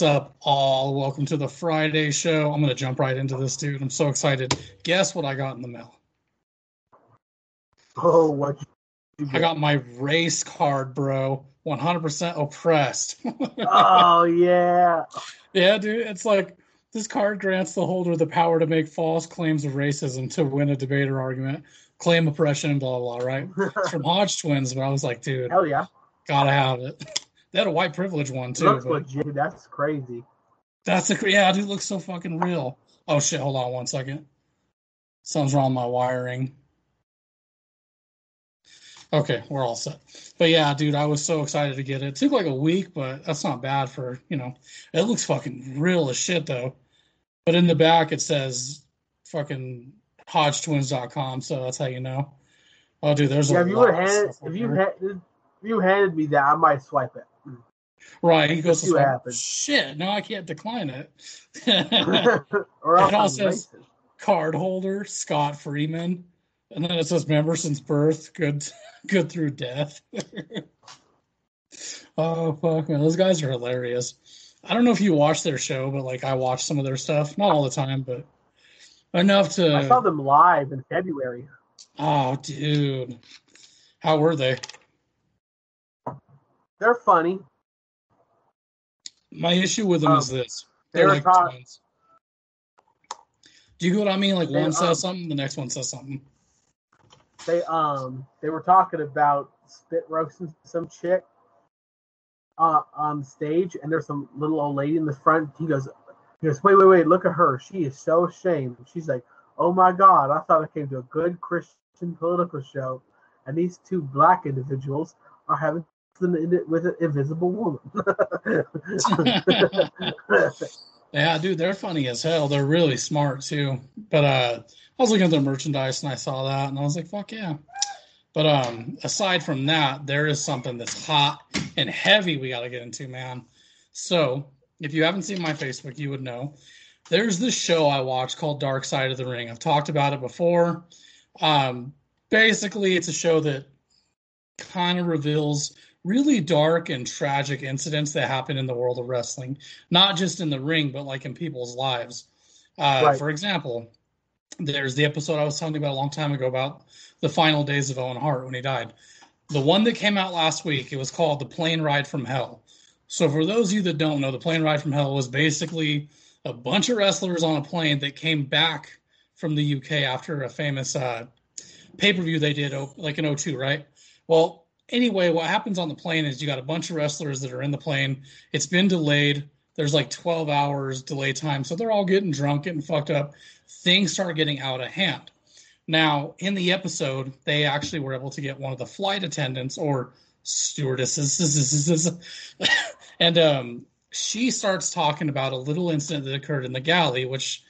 What's up, all? Welcome to the Friday show. I'm going to jump right into this, dude. I'm so excited. Guess what I got in the mail? Oh, what? I got my race card, bro. 100% oppressed. oh yeah. Yeah, dude. It's like this card grants the holder the power to make false claims of racism to win a debate or argument, claim oppression, blah blah. blah right? It's from Hodge Twins, but I was like, dude, Hell yeah. gotta have it. They had a white privilege one It too. looks but legit. That's crazy. that's a yeah, dude. Looks so fucking real. Oh shit! Hold on one second. Something's wrong with my wiring. Okay, we're all set. But yeah, dude, I was so excited to get it. It took like a week, but that's not bad for, you know, it looks fucking real as shit though. But in the back it says fucking hodgetwins.com, so that's how you know. Oh dude, there's Yeah, a if you lot hand, if you had, if you handed me that, I might swipe it. Right, he goes like, shit, no, I can't decline it. or It all says- racist. card holder Scott Freeman, and then it says member since birth, good good through death. oh fuck man, those guys are hilarious. I don't know if you watch their show, but like I watch some of their stuff, not all the time, but enough to I saw them live in February. Oh, dude, how were they? They're funny. My issue with them Um, is this: they they're like talk- twins. Do you get what I mean? Like They, one um, says something, the next one says something. They um they were talking about spit roasting some chick uh, on stage, and there's some little old lady in the front. He goes, he goes, wait, wait, wait, look at her. She is so ashamed. She's like, oh my god, I thought I came to a good Christian political show, and these two black individuals are having it with an invisible woman. Yeah, dude, they're funny as hell. They're really smart too. But uh I was looking at their merchandise and I saw that and I was like, fuck yeah. But um aside from that, there is something that's hot and heavy we gotta get into, man. So if you haven't seen my Facebook, you would know. There's this show I watch called Dark Side of the Ring. I've talked about it before. Um basically it's a show that kind of reveals really dark and tragic incidents that happen in the world of wrestling not just in the ring, but like in people's lives. Uh, Right. For example, there's the episode I was telling you about a long time ago about the final days of Owen Hart when he died. The one that came out last week, it was called The Plane Ride from Hell. So, for those of you that don't know, The Plane Ride from Hell was basically a bunch of wrestlers on a plane that came back from the UK after a famous uh, pay per view they did, oh, like in 02, right? Well, anyway, what happens on the plane is you got a bunch of wrestlers that are in the plane. It's been delayed. There's like 12 hours delay time. So they're all getting drunk, getting fucked up. Things start getting out of hand. Now, in the episode, they actually were able to get one of the flight attendants or stewardesses, and um, she starts talking about a little incident that occurred in the galley, which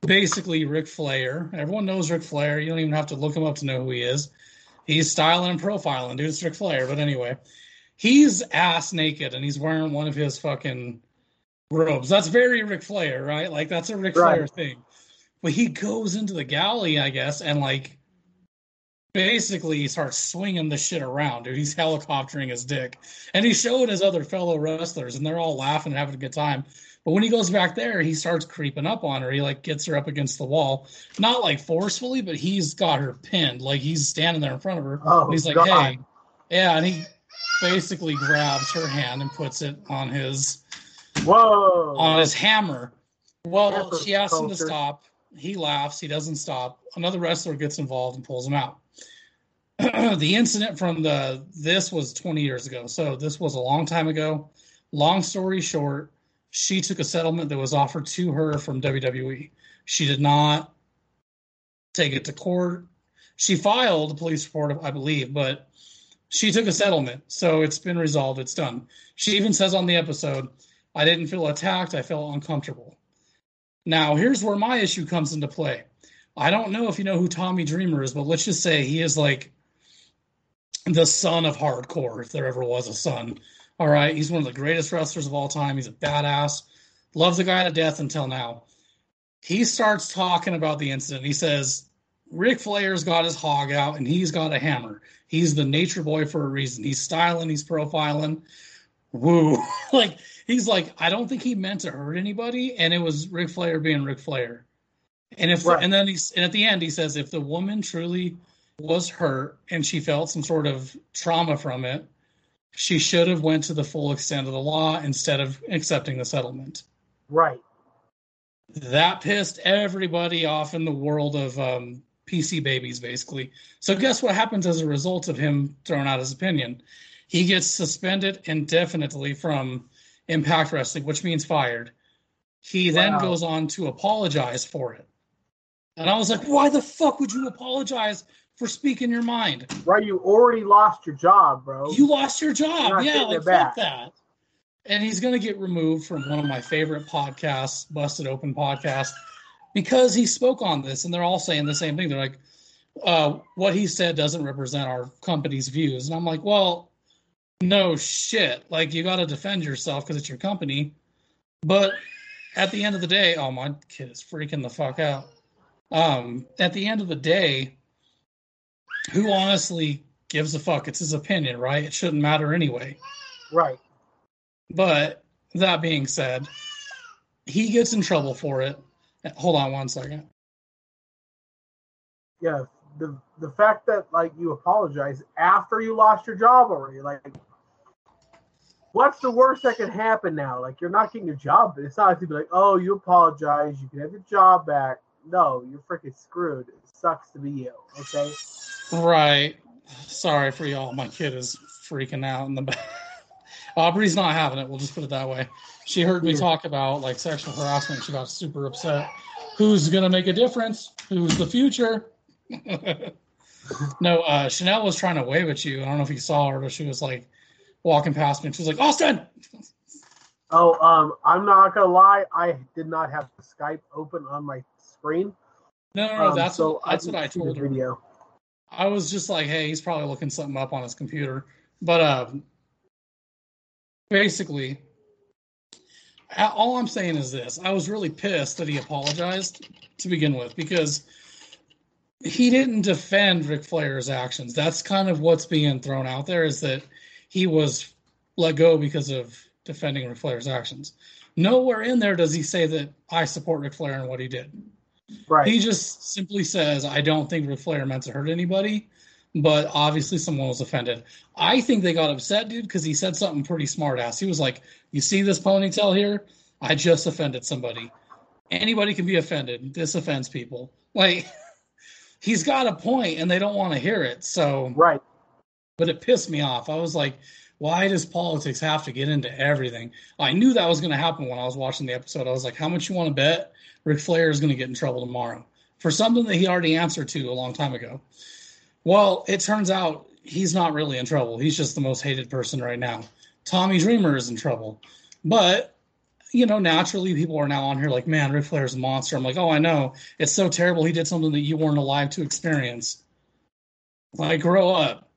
basically Ric Flair. Everyone knows Ric Flair. You don't even have to look him up to know who he is. He's styling and profiling, dude. It's Ric Flair. But anyway, he's ass naked and he's wearing one of his fucking robes. That's very Ric Flair, right? Like that's a Ric Right. Flair thing. But he goes into the galley, I guess, and like basically he starts swinging the shit around, dude. He's helicoptering his dick, and he's showing his other fellow wrestlers, and they're all laughing and having a good time. But when he goes back there, he starts creeping up on her. He like gets her up against the wall, not like forcefully, but he's got her pinned. Like he's standing there in front of her. Oh, and he's like, God. "Hey, yeah," and he basically grabs her hand and puts it on his Whoa! on his hammer. Well, That's she asks him to stop. He laughs. He doesn't stop. Another wrestler gets involved and pulls him out. the incident from the this was 20 years ago. So this was a long time ago. Long story short, she took a settlement that was offered to her from WWE. She did not take it to court. She filed a police report, I believe, but she took a settlement. So it's been resolved. It's done. She even says on the episode, I didn't feel attacked. I felt uncomfortable. Now, here's where my issue comes into play. I don't know if you know who Tommy Dreamer is, but let's just say he is like the son of hardcore, if there ever was a son. All right. He's one of the greatest wrestlers of all time. He's a badass. Loves the guy to death until now. He starts talking about the incident. He says, Ric Flair's got his hog out and he's got a hammer. He's the nature boy for a reason. He's styling, he's profiling. woo. like he's like, I don't think he meant to hurt anybody, and it was Ric Flair being Ric Flair. And if Right. and then he's and at the end he says if the woman truly was hurt and she felt some sort of trauma from it, she should have went to the full extent of the law instead of accepting the settlement. Right. That pissed everybody off in the world of um, PC babies, basically. So guess what happens as a result of him throwing out his opinion? He gets suspended indefinitely from Impact Wrestling, which means fired. He then goes on to apologize for it. And I was like, why the fuck would you apologize for speaking your mind? Right. You already lost your job, bro. You lost your job. Yeah, like fuck that. And he's going to get removed from one of my favorite podcasts, Busted Open podcast, because he spoke on this, and they're all saying the same thing. They're like, uh, "What he said doesn't represent our company's views," and I'm like, "Well, no shit. Like you got to defend yourself because it's your company." But at the end of the day, oh my kid is freaking the fuck out. Um, at the end of the day, who honestly gives a fuck? It's his opinion, right? It shouldn't matter anyway. right. But that being said, he gets in trouble for it. Hold on one second. Yeah. The the fact that like you apologize after you lost your job already, like what's the worst that can happen now? Like you're not getting your job, but it's not like to be like, oh, you apologize, you can have your job back. No, you're freaking screwed. It sucks to be you. Okay. Right. Sorry for y'all. My kid is freaking out in the back. Aubrey's not having it. We'll just put it that way. She heard me talk about like sexual harassment. She got super upset. Who's gonna make a difference? Who's the future? no, uh, Chanel was trying to wave at you. I don't know if you saw her, but she was like walking past me and she was like, Austin. Oh, um, I'm not gonna lie, I did not have Skype open on my screen. No, no, no. um, that's so what, that's what I see the told her. Video. I was just like, hey, he's probably looking something up on his computer. But um, basically, all I'm saying is this: I was really pissed that he apologized to begin with because he didn't defend Ric Flair's actions. That's kind of what's being thrown out there is that he was let go because of defending Ric Flair's actions. Nowhere in there does he say that I support Ric Flair and what he did. Right. He just simply says, I don't think Ric Flair meant to hurt anybody, but obviously someone was offended. I think they got upset, dude, because he said something pretty smart ass. He was like, You see this ponytail here? I just offended somebody. Anybody can be offended. This offends people. Like, he's got a point and they don't want to hear it. So, right. but it pissed me off. I was like, why does politics have to get into everything? I knew that was going to happen when I was watching the episode. I was like, how much you want to bet Ric Flair is going to get in trouble tomorrow for something that he already answered to a long time ago? Well, it turns out he's not really in trouble. He's just the most hated person right now. Tommy Dreamer is in trouble. But, you know, naturally people are now on here like, man, Ric Flair's a monster. I'm like, oh, I know. It's so terrible he did something that you weren't alive to experience. Like, grow up.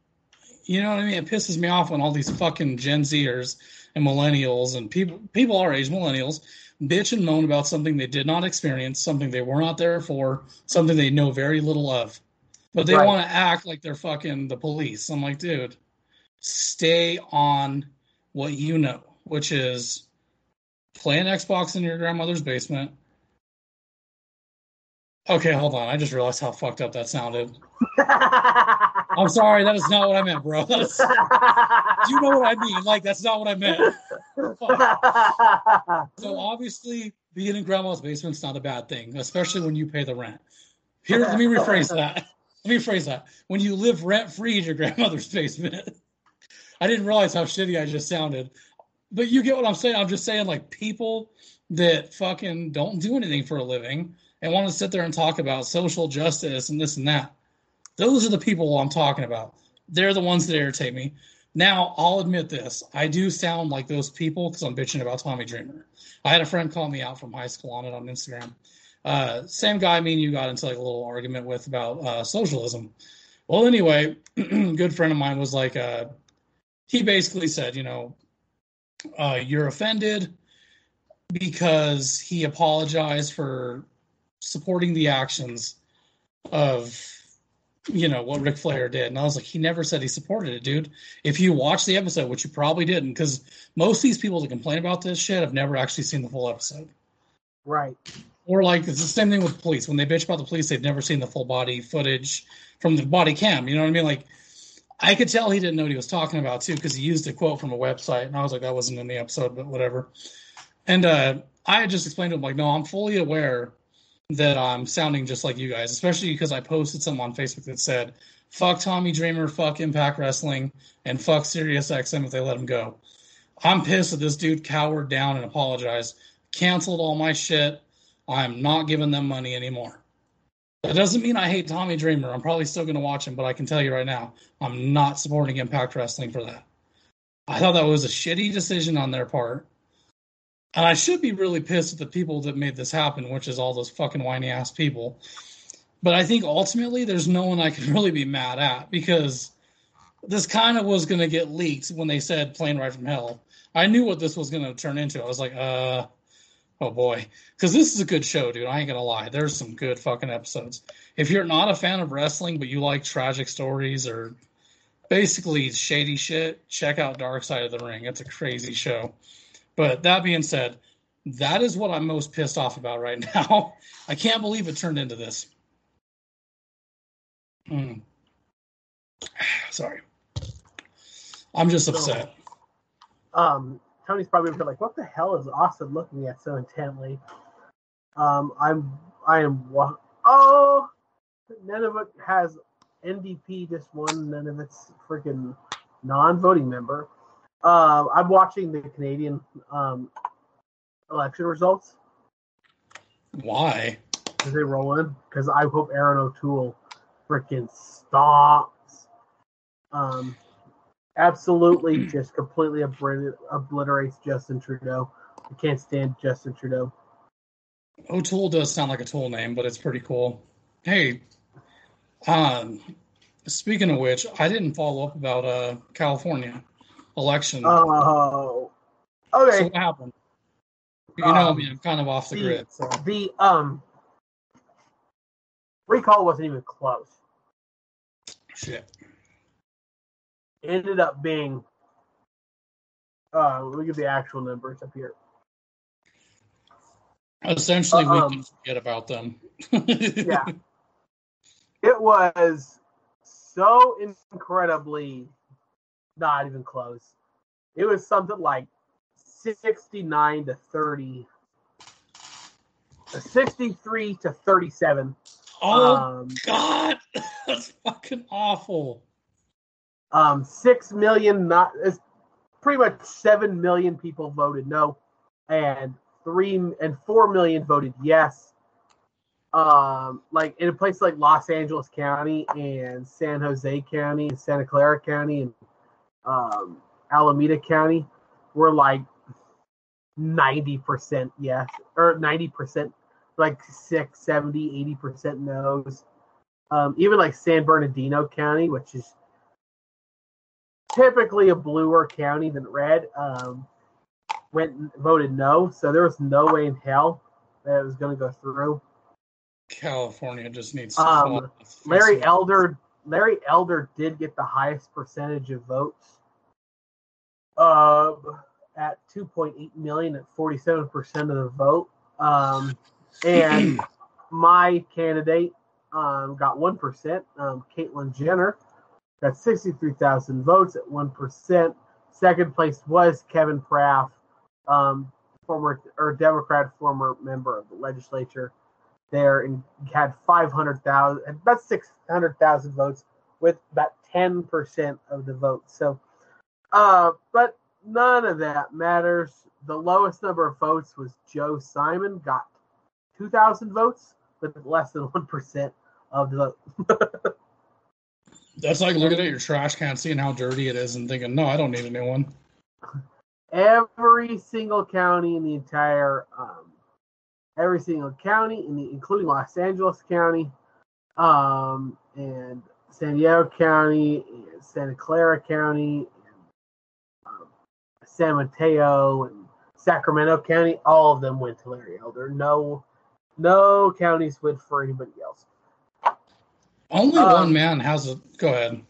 You know what I mean? It pisses me off when all these fucking Gen Zers and millennials and people people our age, millennials, bitch and moan about something they did not experience, something they were not there for, something they know very little of. But they Right. want to act like they're fucking the police. I'm like, dude, stay on what you know, which is play an Xbox in your grandmother's basement. Okay, hold on. I just realized how fucked up that sounded. I'm sorry, that is not what I meant, bro. That's, you know what I mean? Like that's not what I meant. Fuck. So obviously, being in grandma's basement's not a bad thing, especially when you pay the rent. Here, let me rephrase that. Let me rephrase that. When you live rent free in your grandmother's basement, I didn't realize how shitty I just sounded. But you get what I'm saying. I'm just saying, like people that fucking don't do anything for a living and want to sit there and talk about social justice and this and that. Those are the people I'm talking about. They're the ones that irritate me. Now, I'll admit this. I do sound like those people because I'm bitching about Tommy Dreamer. I had a friend call me out from high school on it on Instagram. Uh, same guy me and you got into like a little argument with about uh, socialism. Well, anyway, good friend of mine was like, uh, he basically said, you know, uh, you're offended because he apologized for supporting the actions of you know what Ric Flair did, and I was like, he never said he supported it, dude. If you watch the episode, which you probably didn't, because most of these people that complain about this shit have never actually seen the full episode. Right. Or like it's the same thing with police. When they bitch about the police, they've never seen the full body footage from the body cam. You know what I mean? Like I could tell he didn't know what he was talking about too, because he used a quote from a website, and I was like, that wasn't in the episode, but whatever. And uh, I had just explained to him like, no, I'm fully aware that I'm sounding just like you guys, especially because I posted something on Facebook that said, fuck Tommy Dreamer, fuck Impact Wrestling, and fuck Sirius XM if they let him go. I'm pissed that this dude cowered down and apologized, canceled all my shit. I'm not giving them money anymore. That doesn't mean I hate Tommy Dreamer. I'm probably still going to watch him, but I can tell you right now, I'm not supporting Impact Wrestling for that. I thought that was a shitty decision on their part. And I should be really pissed at the people that made this happen, which is all those fucking whiny ass people. But I think ultimately there's no one I can really be mad at because this kind of was going to get leaked when they said plane ride from hell. I knew what this was going to turn into. I was like, uh, oh boy. Because this is a good show, dude. I ain't to lie. There's some good fucking episodes. If you're not a fan of wrestling, but you like tragic stories or basically shady shit, check out Dark Side of the Ring. It's a crazy show. But that being said, that is what I'm most pissed off about right now. I can't believe it turned into this. Mm. Sorry. I'm just upset. Um, Tony's probably like, "What the hell is Austin looking at so intently?" Um, I'm, I am. Oh, none of it has NDP. Just one. None of it's freaking non-voting member. Uh, I'm watching the Canadian um, election results. Why? Because they roll in. Because I hope Erin O'Toole freaking stops. Um, absolutely, just completely obliterates Justin Trudeau. I can't stand Justin Trudeau. O'Toole does sound like a tool name, but it's pretty cool. Hey, um, speaking of which, I didn't follow up about uh, California election. Oh, okay. So what happened? You know, um, mean, I'm kind of off the, the grid. So. The um recall wasn't even close. Shit. ended up being. Uh, look at the actual numbers up here. Essentially, um, we can forget about them. yeah. It was so incredibly not even close. It was something like 69 to 30. 63 to 37. Oh um, God, that's fucking awful. Um, six million not it's pretty much seven million people voted no, and three and four million voted yes. Um, like in a place like Los Angeles County and San Jose County and Santa Clara County and um, Alameda County were like 90% yes, or 90%, like 6, 70, 80% no's. Um, even like San Bernardino County, which is typically a bluer county than red, um, went voted no. So there was no way in hell that it was going to go through. California just needs. Um, Larry Elder Larry Elder did get the highest percentage of votes uh, at 2.8 million at 47% of the vote. Um, and my candidate um, got 1%. Um, Caitlyn Jenner got 63,000 votes at 1%. Second place was Kevin Paffrath, um, former or Democrat, former member of the legislature there and had 500,000, about 600,000 votes with about 10% of the vote. So, uh, but none of that matters. The lowest number of votes was Joe Simon, got 2,000 votes, but less than 1% of the vote. That's like looking at your trash can, seeing how dirty it is, and thinking, no, I don't need a new one. Every single county in the entire um, every single county, in the, including Los Angeles County, um, and San Diego County, and Santa Clara County, and um, San Mateo, and Sacramento County. All of them went to Larry Elder. No, no counties went for anybody else. Only Um, one man has a. Go ahead.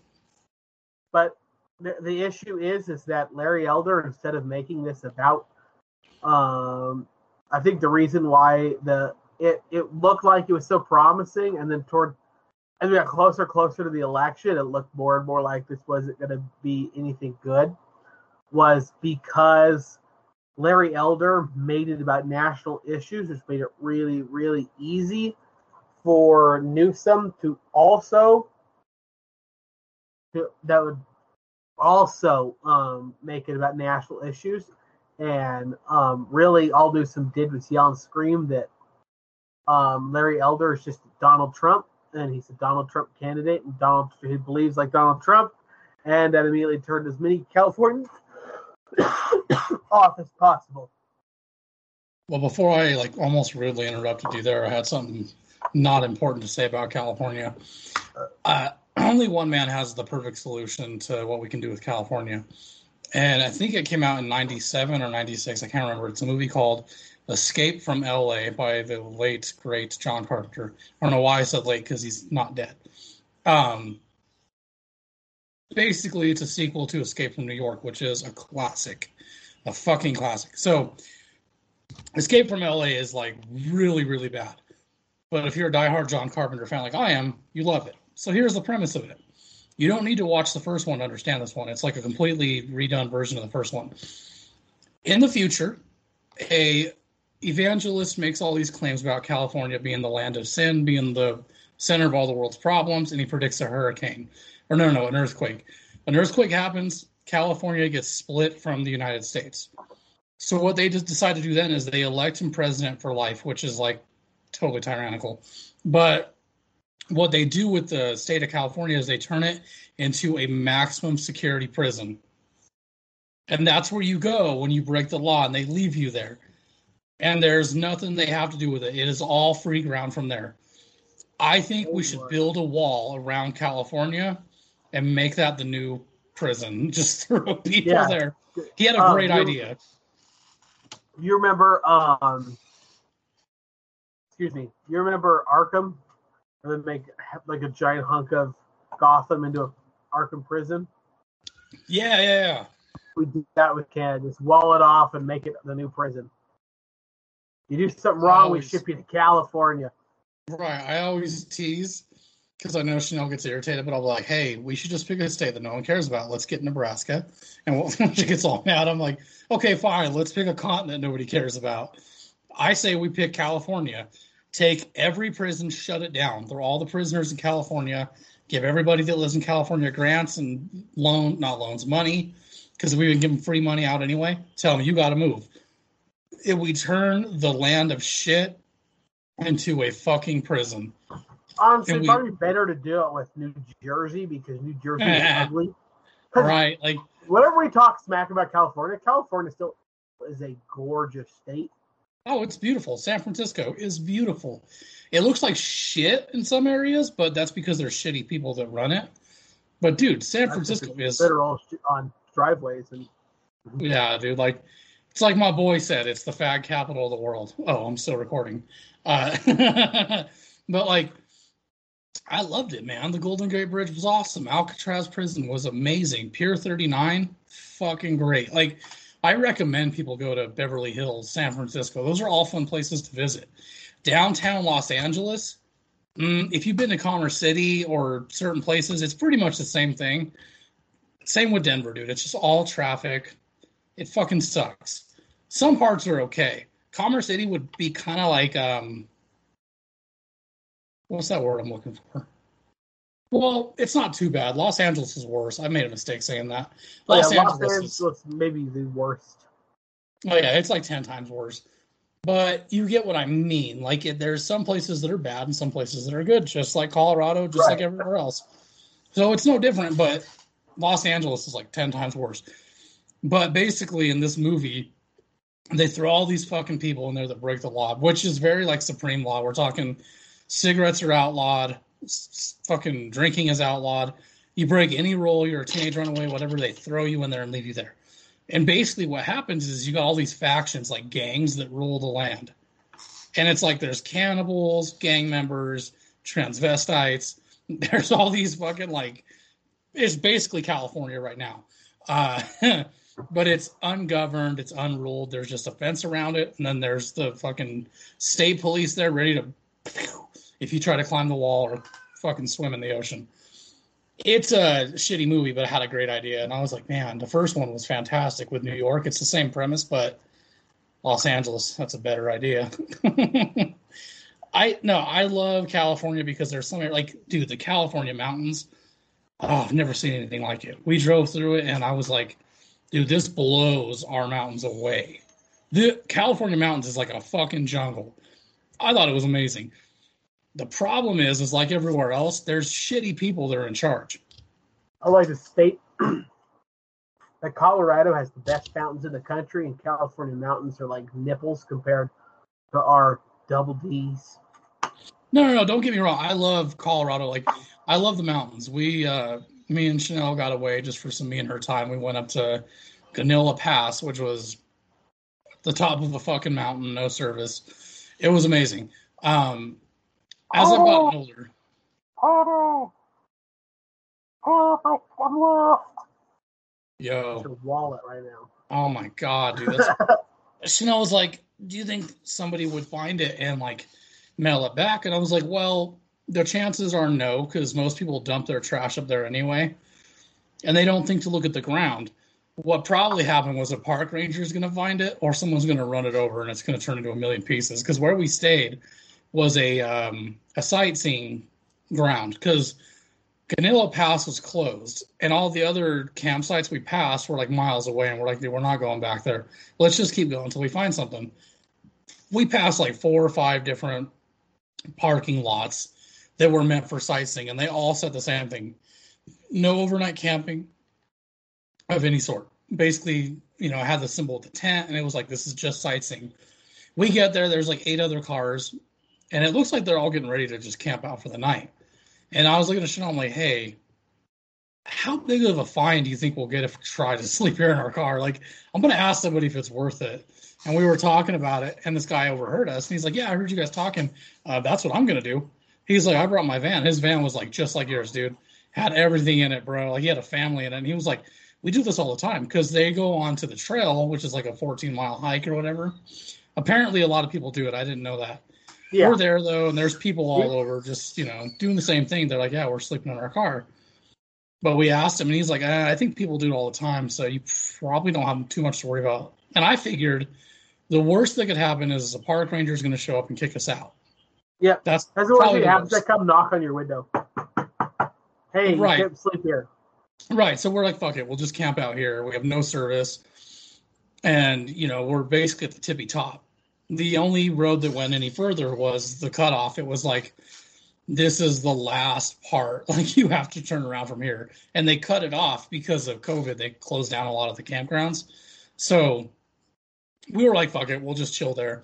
But the, the issue is is that Larry Elder, instead of making this about, um, I think the reason why the it it looked like it was so promising, and then toward as we got closer closer to the election, it looked more and more like this wasn't going to be anything good, was because Larry Elder made it about national issues, which made it really really easy for Newsom to also to, that would also um, make it about national issues. And um, really, all Newsom did was yell and scream that um, Larry Elder is just Donald Trump, and he's a Donald Trump candidate, and Donald he believes like Donald Trump, and that immediately turned as many Californians off as possible. Well, before I like almost rudely interrupted you there, I had something not important to say about California. Uh, only one man has the perfect solution to what we can do with California. And I think it came out in 97 or 96. I can't remember. It's a movie called Escape from LA by the late, great John Carpenter. I don't know why I said late because he's not dead. Um, basically, it's a sequel to Escape from New York, which is a classic, a fucking classic. So, Escape from LA is like really, really bad. But if you're a diehard John Carpenter fan like I am, you love it. So here's the premise of it. You don't need to watch the first one to understand this one. It's like a completely redone version of the first one. In the future, a evangelist makes all these claims about California being the land of sin, being the center of all the world's problems, and he predicts a hurricane. Or no, no, an earthquake. An earthquake happens, California gets split from the United States. So what they just decide to do then is they elect him president for life, which is like totally tyrannical. But what they do with the state of California is they turn it into a maximum security prison. And that's where you go when you break the law and they leave you there. And there's nothing they have to do with it. It is all free ground from there. I think we should build a wall around California and make that the new prison. Just throw people Yeah. there. He had a Um, great you- idea. You remember? Um, excuse me. You remember Arkham? And then make like a giant hunk of Gotham into a Arkham prison. Yeah, yeah, yeah. We do that with Canada. Just wall it off and make it the new prison. You do something wrong, we ship you to California. Right. I always tease because I know Chanel gets irritated, but I'll be like, hey, we should just pick a state that no one cares about. Let's get Nebraska. And when she gets all mad, I'm like, okay, fine. Let's pick a continent nobody cares about. I say we pick California. Take every prison, shut it down. Throw all the prisoners in California. Give everybody that lives in California grants and loan, not loans, money, because we would give them free money out anyway. Tell them you got to move. If we turn the land of shit into a fucking prison. Honestly, we- probably better to do it with New Jersey because New Jersey is ugly. Right. Like, Whenever we talk smack about California, California still is a gorgeous state. Oh, it's beautiful. San Francisco is beautiful. It looks like shit in some areas, but that's because there's shitty people that run it. But dude, San That's Francisco is better sh- on driveways and yeah, dude. Like, it's like my boy said, it's the fag capital of the world. Oh, I'm still recording. Uh, but like, I loved it, man. The Golden Gate Bridge was awesome. Alcatraz Prison was amazing. Pier 39, fucking great. Like, I recommend people go to Beverly Hills, San Francisco. Those are all fun places to visit. Downtown Los Angeles, mm, if you've been to Commerce City or certain places, it's pretty much the same thing. Same with Denver, dude. It's just all traffic. It fucking sucks. Some parts are okay. Commerce City would be kind of like um, what's that word I'm looking for? Well, it's not too bad. Los Angeles is worse. I made a mistake saying that. Oh, Los yeah, Angeles, Los is, maybe the worst. oh yeah, it's like ten times worse. But you get what I mean. Like it, there's some places that are bad and some places that are good, just like Colorado, just like everywhere else. So it's no different. But Los Angeles is like ten times worse. But basically, in this movie, they throw all these fucking people in there that break the law, which is very like supreme law. We're talking cigarettes are outlawed, fucking drinking is outlawed. You break any rule, you're a teenage runaway, whatever, they throw you in there and leave you there. And basically, what happens is you got all these factions like gangs that rule the land. And it's like there's cannibals, gang members, transvestites, There's all these fucking like, it's basically California right now. Uh, but it's ungoverned, it's unruled. There's just a fence around it, and then there's the fucking state police there ready to if you try to climb the wall or fucking swim in the ocean. It's a shitty movie, but it had a great idea, and I was like, man, the first one was fantastic with New York. It's the same premise, but Los Angeles, that's a better idea. I no, I love California because there's so many like, dude, the California mountains. Oh, I've never seen anything like it. We drove through it, and I was like, dude, this blows our mountains away. The California mountains is like a fucking jungle. I thought it was amazing. The problem is, is like everywhere else, there's shitty people that are in charge. I like to state that Colorado has the best fountains in the country, and California mountains are like nipples compared to our double D's. No, no, no. Don't get me wrong. I love Colorado. Like, I love the mountains. We, uh, me and Chanel got away just for some me and her time. We went up to Guanella Pass, which was the top of a fucking mountain, no service. It was amazing. Um, as I've gotten older, Oh, oh, I'm lost. yo, Your wallet right now. oh my god, dude, that's Chanel was like, "Do you think somebody would find it and like mail it back?" And I was like, "Well, the chances are no, because most people dump their trash up there anyway, and they don't think to look at the ground." What probably happened was a park ranger is going to find it, or someone's going to run it over, and it's going to turn into a million pieces. Because where we stayed was a um, a sightseeing ground, because Guanella Pass was closed, and all the other campsites we passed were like miles away, and we're like, we're not going back there. Let's just keep going until we find something. We passed like four or five different parking lots that were meant for sightseeing, and they all said the same thing: no overnight camping of any sort. Basically, you know, I had the symbol of the tent, and it was like, this is just sightseeing. We get there, there's like eight other cars, and it looks like they're all getting ready to just camp out for the night. And I was looking at Chanel, I'm like, hey, how big of a fine do you think we'll get if we try to sleep here in our car? Like, I'm going to ask somebody if it's worth it. And we were talking about it, and this guy overheard us, and he's like, yeah, I heard you guys talking. Uh, that's what I'm going to do. He's like, I brought my van. His van was like just like yours, dude. Had everything in it, bro. Like, he had a family in it. And he was like, we do this all the time because they go on to the trail, which is like a 14 mile hike or whatever. Apparently, a lot of people do it. I didn't know that. Yeah. We're there though, and there's people all over just you know doing the same thing. They're like, yeah, we're sleeping in our car. But we asked him, and he's like, eh, I think people do it all the time, so you probably don't have too much to worry about. And I figured the worst that could happen is a park ranger is going to show up and kick us out. Yeah. That's That's the one probably thing the happens. They come knock on your window. Hey, Right. you can't sleep here. Right. So we're like, fuck it, we'll just camp out here. We have no service. And, you know, we're basically at the tippy top. The only road that went any further was the cutoff. It was like, this is the last part. Like, you have to turn around from here. And they cut it off because of COVID. They closed down a lot of the campgrounds. So we were like, fuck it, we'll just chill there.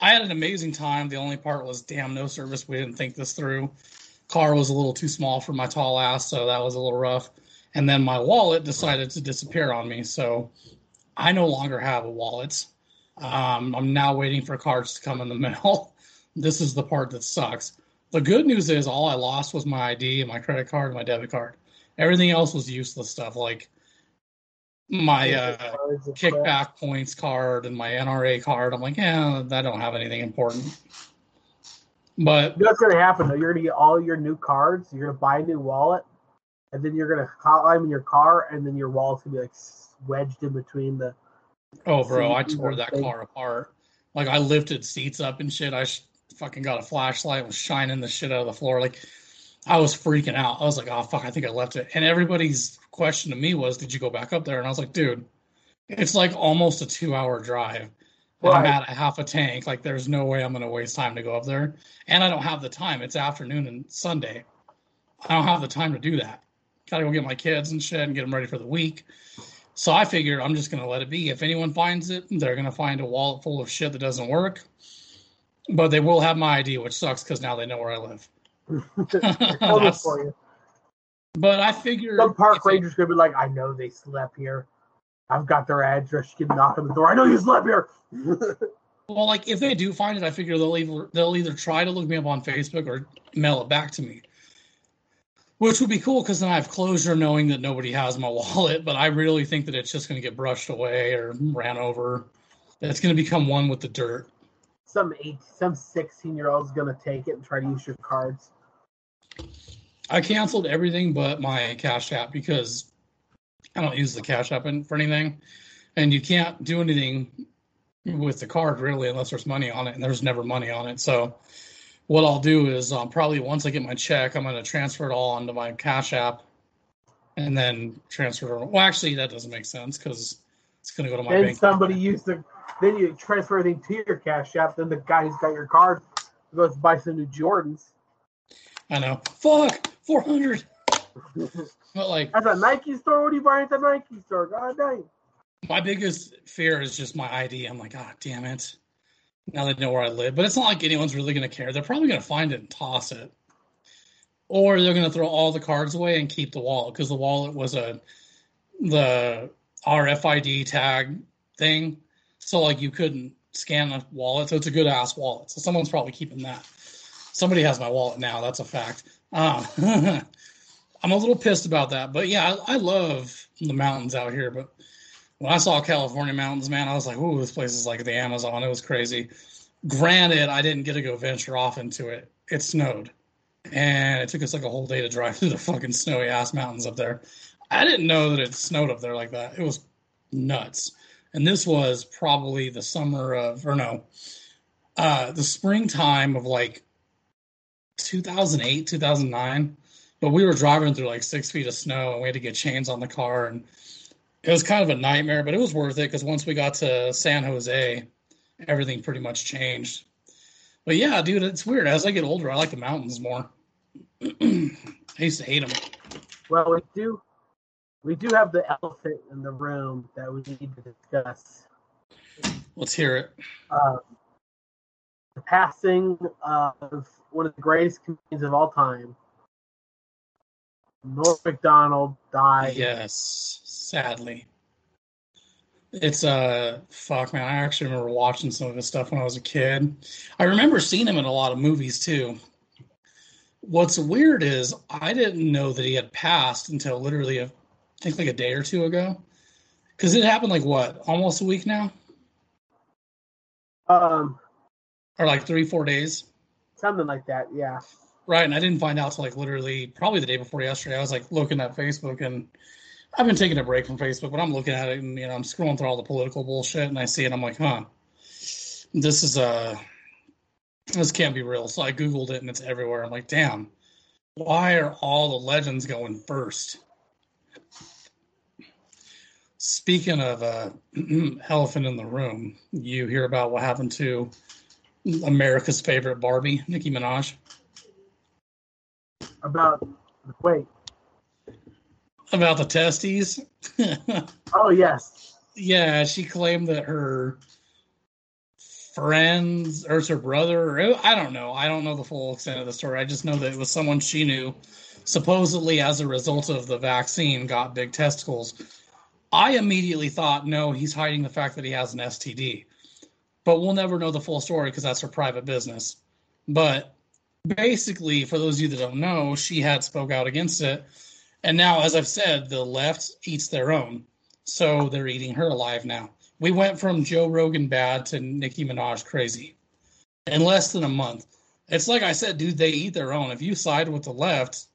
I had an amazing time. The only part was, damn, no service. We didn't think this through. Car was a little too small for my tall ass, so that was a little rough. And then my wallet decided to disappear on me. So I no longer have a wallet. Um, I'm now waiting for cards to come in the mail. this is the part that sucks. The good news is all I lost was my ID and my credit card and my debit card. Everything else was useless stuff like my uh, and crap. kickback points card and my NRA card. I'm like, yeah, I don't have anything important. But that's gonna happen though? You're gonna get all your new cards. You're gonna buy a new wallet, and then you're gonna climb in your car, and then your wallet's gonna be like wedged in between the. Oh, bro, I tore that car apart. Like I lifted seats up and shit. I sh- fucking got a flashlight, was shining the shit out of the floor. Like I was freaking out. I was like, oh fuck, I think I left it. And everybody's question to me was, did you go back up there? And I was like, dude, it's like almost a two hour drive. And I'm at a half a tank. Like there's no way I'm gonna waste time to go up there. And I don't have the time. It's afternoon and Sunday. I don't have the time to do that. Gotta go get my kids and shit and get them ready for the week. So I figured I'm just gonna let it be. If anyone finds it, they're gonna find a wallet full of shit that doesn't work. But they will have my ID, which sucks because now they know where I live. They're coming That's- for you. But I figured Some park ranger's gonna be like, I know they slept here. I've got their address. You can knock on the door. I know you slept here. Well, like if they do find it, I figure they'll either they'll either try to look me up on Facebook or mail it back to me. Which would be cool because then I have closure knowing that nobody has my wallet. But I really think that it's just going to get brushed away or ran over. It's going to become one with the dirt. Some eight, some sixteen year old is gonna take it and try to use your cards. I canceled everything but my Cash App because I don't use the Cash App for anything, and you can't do anything with the card really unless there's money on it, and there's never money on it. So what I'll do is um, probably once I get my check, I'm going to transfer it all onto my Cash App, and then transfer. It. Well, actually, that doesn't make sense because it's going to go to my and bank. somebody used the then you transfer everything to your Cash App. Then the guy who's got your card goes buy some new Jordans. I know. Fuck four hundred. but like at a Nike store, what are you buying at the Nike store? God dang. My biggest fear is just my ID. I'm like, God oh, damn it. Now they know where I live. But it's not like anyone's really gonna care. They're probably gonna find it and toss it. Or they're gonna throw all the cards away and keep the wallet because the wallet was a the RFID tag thing. So like you couldn't scan the wallet. So it's a good ass wallet. So someone's probably keeping that. Somebody has my wallet now. That's a fact. Um, I'm a little pissed about that. But yeah, I, I, love the mountains out here. But when I saw California mountains, man, I was like, "Ooh, this place is like the Amazon." It was crazy. Granted, I didn't get to go venture off into it. It snowed, and it took us like a whole day to drive through the fucking snowy ass mountains up there. I didn't know that it snowed up there like that. It was nuts. And this was probably the summer of, or no, uh, the springtime of like 2008, 2009. But we were driving through like six feet of snow and we had to get chains on the car. And it was kind of a nightmare, but it was worth it because once we got to San Jose, everything pretty much changed. But yeah, dude, it's weird. As I get older, I like the mountains more. I used to hate them. Well, we do, we do have the elephant in the room that we need to discuss. Let's hear it. Uh, the passing of one of the greatest comedians of all time, Norm Macdonald, died. Yes, sadly. It's uh fuck man. I actually remember watching some of his stuff when I was a kid. I remember seeing him in a lot of movies too. What's weird is I didn't know that he had passed until literally a, I think like a day or two ago. Because it happened like what, almost a week now? Um or like three, four days. Something like that, yeah. Right, and I didn't find out till like literally probably the day before yesterday. I was like looking at Facebook, and I've been taking a break from Facebook, but I'm looking at it, and you know, I'm scrolling through all the political bullshit, and I see it, I'm like, huh, this is uh this can't be real. So I googled it, and it's everywhere. I'm like, damn, why are all the legends going first? Speaking of uh, elephant in the room, you hear about what happened to America's favorite Barbie, Nicki Minaj. About wait. About the testes. oh yes. Yeah, she claimed that her friends or her brother or I don't know. I don't know the full extent of the story. I just know that it was someone she knew supposedly as a result of the vaccine got big testicles. I immediately thought, no, he's hiding the fact that he has an STD but we'll never know the full story because that's her private business. But basically, for those of you that don't know, she had spoke out against it, and now, as I've said, the left eats their own, so they're eating her alive now. We went from Joe Rogan bad to Nicki Minaj crazy in less than a month. It's like I said, dude, they eat their own. If you side with the left,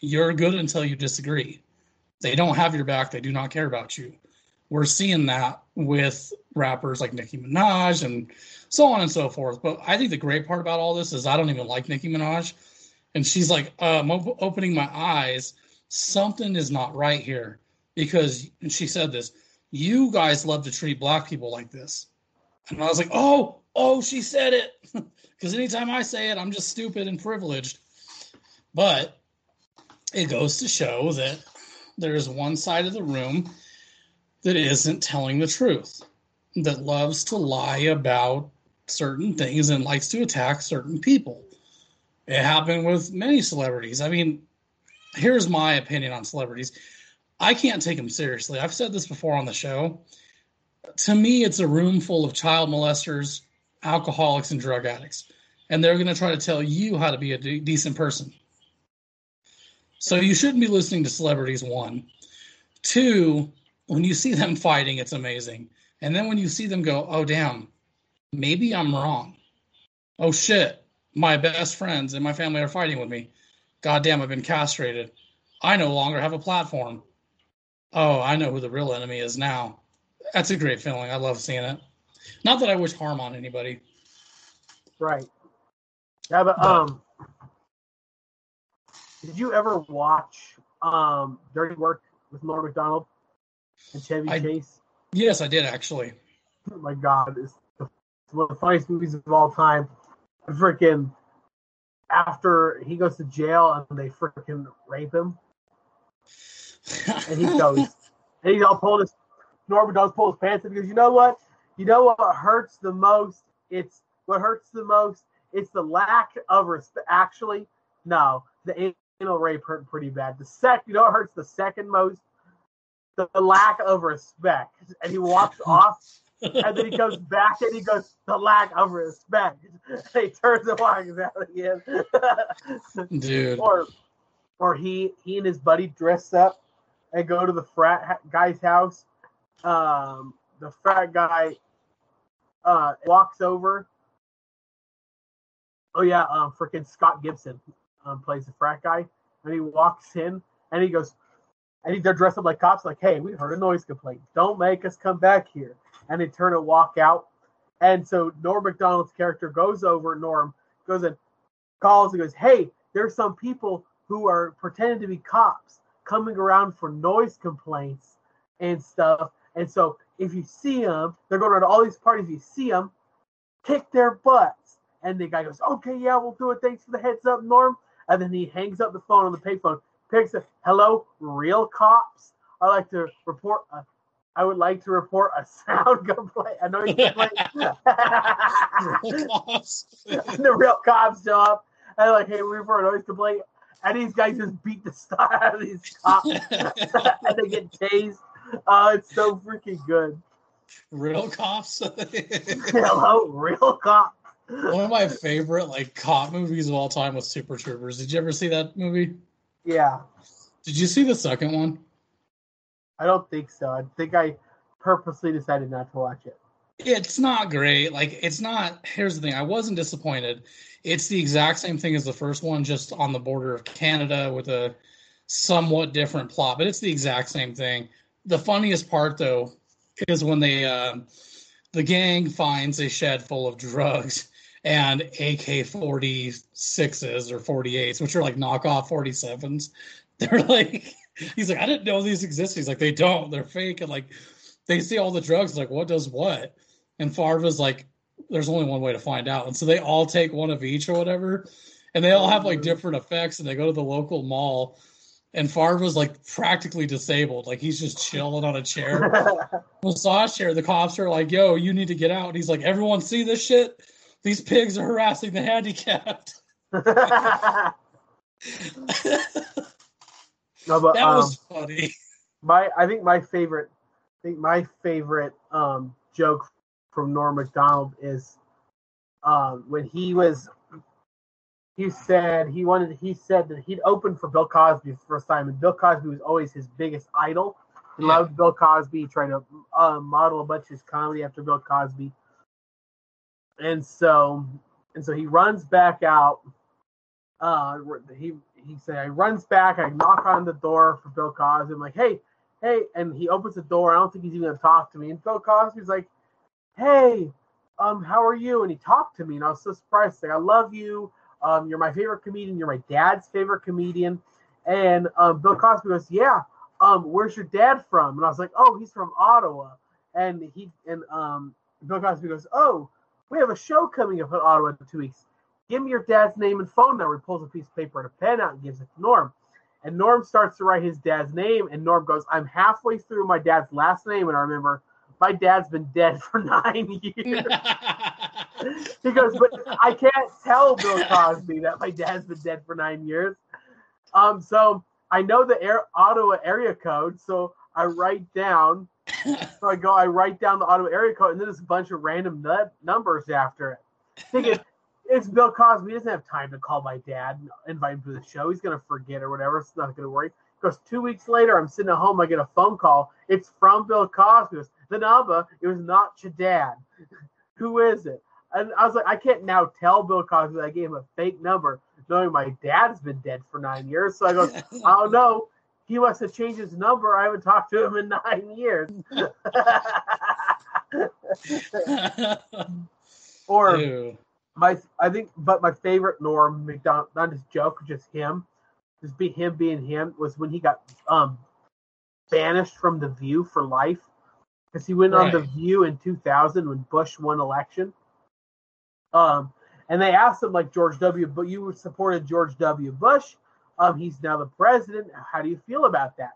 you're good until you disagree. They don't have your back. They do not care about you we're seeing that with rappers like Nicki Minaj and so on and so forth. But I think the great part about all this is I don't even like Nicki Minaj. And she's like, uh, I'm op- opening my eyes. Something is not right here. Because, she said this, you guys love to treat black people like this. And I was like, oh, oh, she said it. Because anytime I say it, I'm just stupid and privileged. But it goes to show that there's one side of the room that isn't telling the truth, that loves to lie about certain things and likes to attack certain people. It happened with many celebrities. I mean, here's my opinion on celebrities. I can't take them seriously. I've said this before on the show. To me, it's a room full of child molesters, alcoholics, and drug addicts. And they're going to try to tell you how to be a de- decent person. So you shouldn't be listening to celebrities. One, two. When you see them fighting, it's amazing. And then when you see them go, oh damn, maybe I'm wrong. Oh shit, my best friends and my family are fighting with me. God damn, I've been castrated. I no longer have a platform. Oh, I know who the real enemy is now. That's a great feeling. I love seeing it. Not that I wish harm on anybody. Right. Yeah, but um, did you ever watch um Dirty Work with Norm Macdonald and Chevy I- Chase? Yes, I did actually. Oh my God, it's, the, it's one of the funniest movies of all time. Freaking after he goes to jail and they freaking rape him, and he goes, and he's all pulled his Norman does pull his pants and he goes, you know what? You know what hurts the most? It's what hurts the most. It's the lack of respect. Actually, no, the anal rape hurt pretty bad. The sec, you know, what hurts the second most. The, the lack of respect, and he walks off, and then he comes back and he goes, the lack of respect. And he turns and walks out again. Dude. or or he he and his buddy dress up and go to the frat guy's house. Um, the frat guy uh walks over. Oh yeah, um, freaking Scott Gibson um, plays the frat guy, and he walks in and he goes, and he, they're dressed up like cops, like, "Hey, we heard a noise complaint. Don't make us come back here." And they turn and walk out. And so Norm Macdonald's character goes over. Norm goes and calls and goes, "Hey, there's some people who are pretending to be cops coming around for noise complaints and stuff. And so if you see them, they're going to all these parties. You see them, kick their butts." And the guy goes, "Okay, yeah, we'll do it. Thanks for the heads up, Norm." And then he hangs up the phone on the payphone, picks up, Hello, real cops. I like to report. A, I would like to report a sound complaint, a noise complaint. and the real cops show up and like, hey, we report a noise complaint. And these guys just beat the star out of these cops and they get tased. Oh, it's so freaking good. Real cops. Hello, real cops. One of my favorite like cop movies of all time was Super Troopers. Did you ever see that movie? Yeah, Did you see the second one? I don't think so. I think I purposely decided not to watch it. It's not great. Like it's not. Here's the thing. I wasn't disappointed. It's the exact same thing as the first one, just on the border of Canada with a somewhat different plot, but it's the exact same thing. The funniest part though is when they uh, the gang finds a shed full of drugs and AK 46s or 48s, which are like knockoff 47s. They're like, he's like, I didn't know these existed. He's like, they don't. They're fake. And like, they see all the drugs. Like, what does what? And Farva's like, there's only one way to find out. And so they all take one of each or whatever. And they all have like mm-hmm. different effects. And they go to the local mall. And Farva's like practically disabled. Like he's just chilling on a chair. massage chair. The cops are like, "Yo, you need to get out." And he's like, "Everyone see this shit? These pigs are harassing the handicapped." no, but that um, was funny. my I think my favorite I think my favorite um joke from Norm Macdonald is um when he was he said he wanted he said that he'd opened for Bill Cosby for the first time and Bill Cosby was always his biggest idol. He Yeah. loved Bill Cosby, tried to uh, model a bunch of his comedy after Bill Cosby. And so and so he runs back out uh he he said he runs back, I knock on the door for Bill Cosby. I'm like, hey, hey, and he opens the door. I don't think he's even gonna talk to me. And Bill Cosby's like, hey, um, how are you? And he talked to me, and I was so surprised. Like, I love you. Um, you're my favorite comedian. You're my dad's favorite comedian. And um, Bill Cosby goes, yeah. Um, where's your dad from? And I was like, oh, he's from Ottawa. And he and um, Bill Cosby goes, oh, we have a show coming up in Ottawa in two weeks. Give me your dad's name and phone number. He pulls a piece of paper and a pen out and gives it to Norm. And Norm starts to write his dad's name, and Norm goes, I'm halfway through my dad's last name, and I remember my dad's been dead for nine years. he goes, but I can't tell Bill Cosby that my dad's been dead for nine years. Um, so I know the air, Ottawa area code, so I write down. So I go, I write down the Ottawa area code, and then there's a bunch of random nut numbers after it. Thinking it's Bill Cosby. He doesn't have time to call my dad and invite him to the show. He's gonna forget or whatever. It's not gonna worry. Because two weeks later, I'm sitting at home. I get a phone call. It's from Bill Cosby. It was, the number. It was not your dad. Who is it? And I was like, I can't now tell Bill Cosby that I gave him a fake number, knowing my dad's been dead for nine years. So I go, I don't know. He must have changed his number. I haven't talked to him in nine years. or Ew. My I think but my favorite Norm Macdonald not his joke, just him, just be him being him was when he got um banished from the view for life. Because he went on the view in two thousand when Bush won election. Um and they asked him like George W. But you supported George W. Bush. Um, he's now the president. How do you feel about that?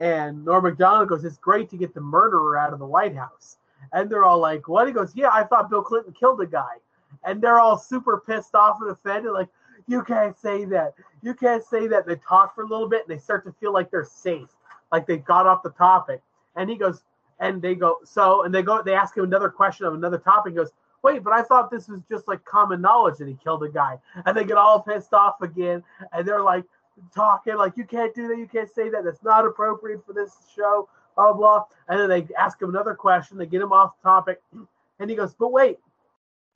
And Norm Macdonald goes, It's great to get the murderer out of the White House. And they're all like, What? He goes, Yeah, I thought Bill Clinton killed a guy and they're all super pissed off and offended. Like, you can't say that. You can't say that. They talk for a little bit and they start to feel like they're safe, like they got off the topic. And he goes, and they go, so, and they go, they ask him another question of another topic. He goes, wait, but I thought this was just like common knowledge that he killed a guy. And they get all pissed off again. And they're like talking, like, you can't do that. You can't say that. That's not appropriate for this show, blah, blah, blah. And then they ask him another question. They get him off topic. And he goes, but wait,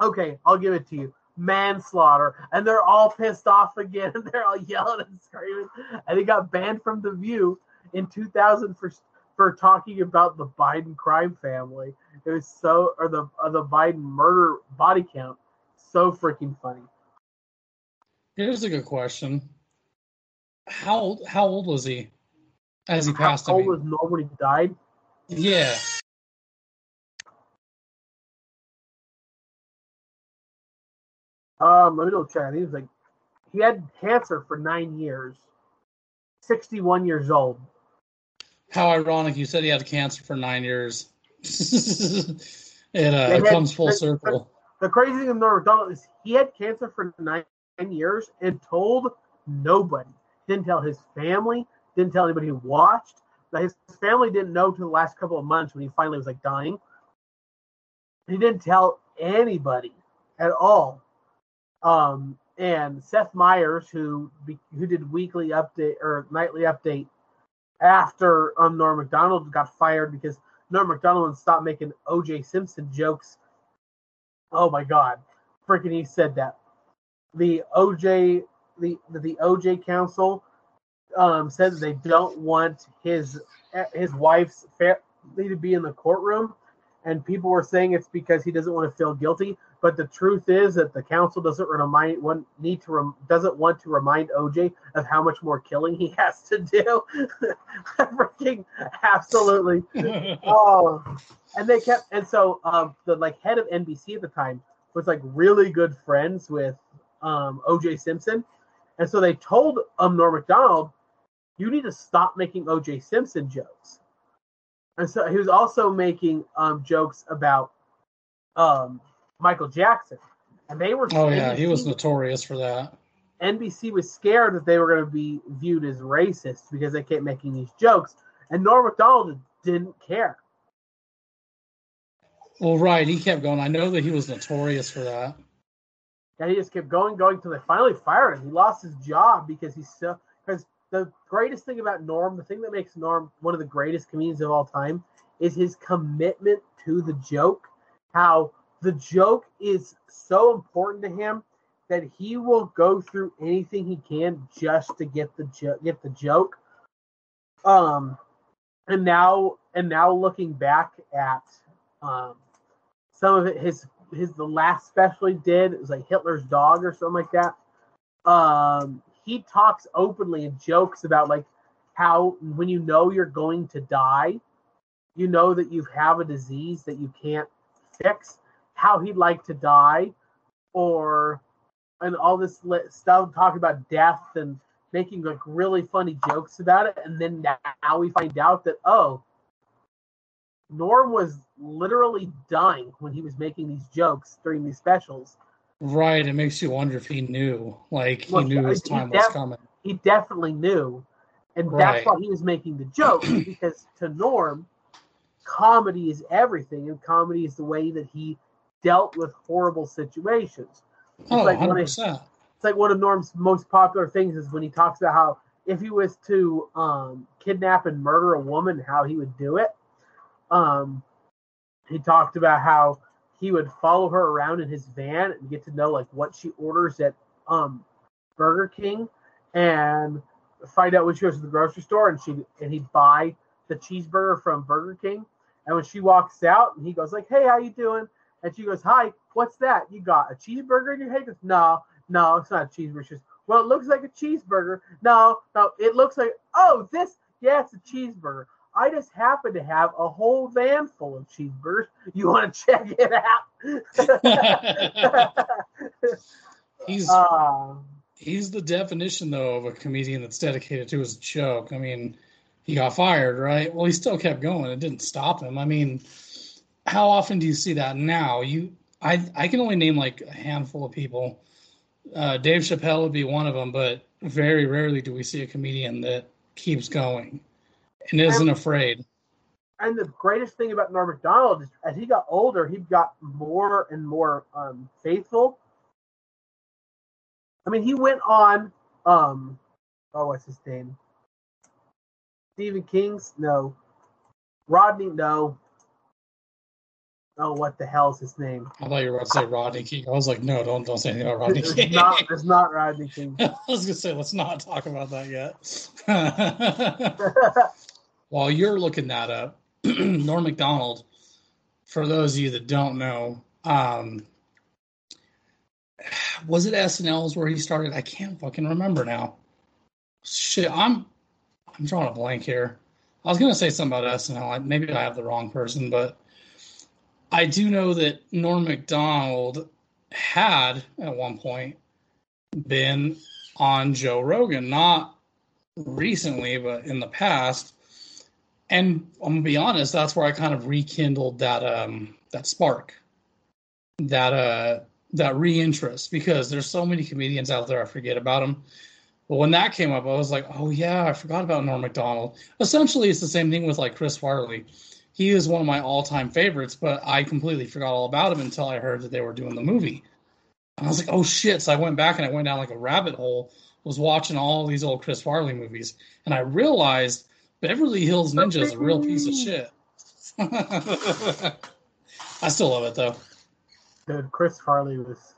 okay, I'll give it to you. Manslaughter. And they're all pissed off again. And they're all yelling and screaming. And he got banned from The View in 2000 for for talking about the Biden crime family. It was so, or the or the Biden murder body count. So freaking funny. Here's a good question. How old, how old was he as he passed? How old was he died? Yeah. Um, let me go check. I think he was like, he had cancer for nine years. 61 years old. How ironic you said he had cancer for nine years. it uh, had- comes full they- circle. The crazy thing with Norm Macdonald is he had cancer for nine years and told nobody. Didn't tell his family. Didn't tell anybody who watched. Like, His family didn't know till the last couple of months when he finally was like dying. He didn't tell anybody at all. Um, and Seth Meyers, who who did weekly update or nightly update after um, Norm Macdonald got fired because Norm Macdonald stopped making O.J. Simpson jokes Oh my God, freaking! He said that the OJ the the OJ Counsel um, said that they don't want his his wife's family to be in the courtroom, and people were saying it's because he doesn't want to feel guilty. But the truth is that the counsel doesn't remind one need to rem, doesn't want to remind OJ of how much more killing he has to do. freaking absolutely. Oh, and they kept and so um the like head of NBC at the time was like really good friends with um OJ Simpson, and so they told um Norm Macdonald, you need to stop making OJ Simpson jokes, and so he was also making um jokes about um Michael Jackson, and they were oh yeah, he was notorious for that. NBC was scared that they were going to be viewed as racist because they kept making these jokes, and Norm Macdonald didn't care. Well, right, he kept going. I know that he was notorious for that. And he just kept going, going till they finally fired him. He lost his job because he's so. Because the greatest thing about Norm, the thing that makes Norm one of the greatest comedians of all time, is his commitment to the joke. How the joke is so important to him that he will go through anything he can just to get the jo- get the joke. Um, and now and now looking back at um some of it, his his the last special he did it was like Hitler's dog or something like that. Um, he talks openly and jokes about like how when you know you're going to die, you know that you have a disease that you can't fix. How he'd like to die, or and all this stuff talking about death and making like really funny jokes about it, and then now we find out that oh, Norm was literally dying when he was making these jokes during these specials. Right, it makes you wonder if he knew, like he Well, knew his he time was coming. He definitely knew, and Right. that's why he was making the jokes because to Norm, comedy is everything, and comedy is the way that he dealt with horrible situations. Oh, like one 100%. of- it's like one of Norm's most popular things is when he talks about how if he was to um, kidnap and murder a woman, how he would do it. Um, he talked about how he would follow her around in his van and get to know like what she orders at um, Burger King and find out when she goes to the grocery store and she and he'd buy the cheeseburger from Burger King. And when she walks out and he goes like, "Hey, how you doing?" And she goes, "Hi, what's that? You got a cheeseburger in your head?" He goes, "No, no, it's not a cheeseburger." She goes, "Well, it looks like a cheeseburger." No, no, it looks like oh, this yeah, it's a cheeseburger. I just happen to have a whole van full of cheeseburgers. You want to check it out? He's uh, he's the definition though of a comedian that's dedicated to his joke. I mean, he got fired, right? Well, he still kept going. It didn't stop him. I mean, how often do you see that now? You, I, I can only name like a handful of people. Uh, Dave Chappelle would be one of them, but very rarely do we see a comedian that keeps going and isn't afraid. and the greatest thing about Norm Macdonald is as he got older, he got more and more um, faithful. I mean, he went on, um, oh, what's his name? Stephen King's? No. Rodney? No. Oh, what the hell's his name? I thought you were about to say Rodney King. I was like, no, don't don't say anything about Rodney It's King. not, it's not Rodney King. I was gonna say, let's not talk about that yet. While you're looking that up, Norm Macdonald, for those of you that don't know, um, was it SNL's where he started? I can't fucking remember now. Shit, I'm I'm drawing a blank here. I was gonna say something about SNL. Maybe I have the wrong person, but I do know that Norm Macdonald had at one point been on Joe Rogan, not recently, but in the past. And I'm gonna be honest, that's where I kind of rekindled that um that spark, that uh that reinterest because there's so many comedians out there I forget about them. But when that came up, I was like, oh yeah, I forgot about Norm Macdonald. Essentially, it's the same thing with like Chris Farley. He is one of my all-time favorites, but I completely forgot all about him until I heard that they were doing the movie. And I was like, oh shit. So I went back and I went down like a rabbit hole, was watching all these old Chris Farley movies, and I realized Beverly Hills Ninja is a real piece of shit. I still love it though. Dude, Chris Farley was.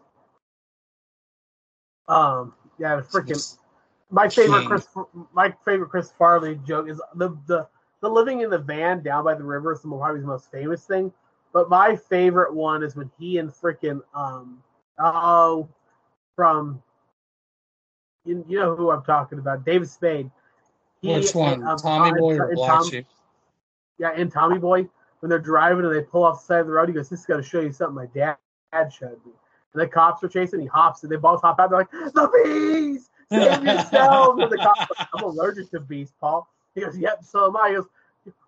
Um, yeah, it was freaking. My favorite King. Chris, my favorite Chris Farley joke is the the the living in the van down by the river is probably his most famous thing. But my favorite one is when he and freaking um oh from you, you know who I'm talking about, David Spade. He Which one, and, um, Tommy and- Boy or and Black Tom- yeah, and Tommy Boy, when they're driving and they pull off the side of the road, he goes, This is going to show you something my dad dad showed me. And the cops are chasing, he hops, and they both hop out. They're like, The bees! Save yourselves! And the cops like, I'm allergic to bees, Paul. He goes, Yep, so am I. He goes,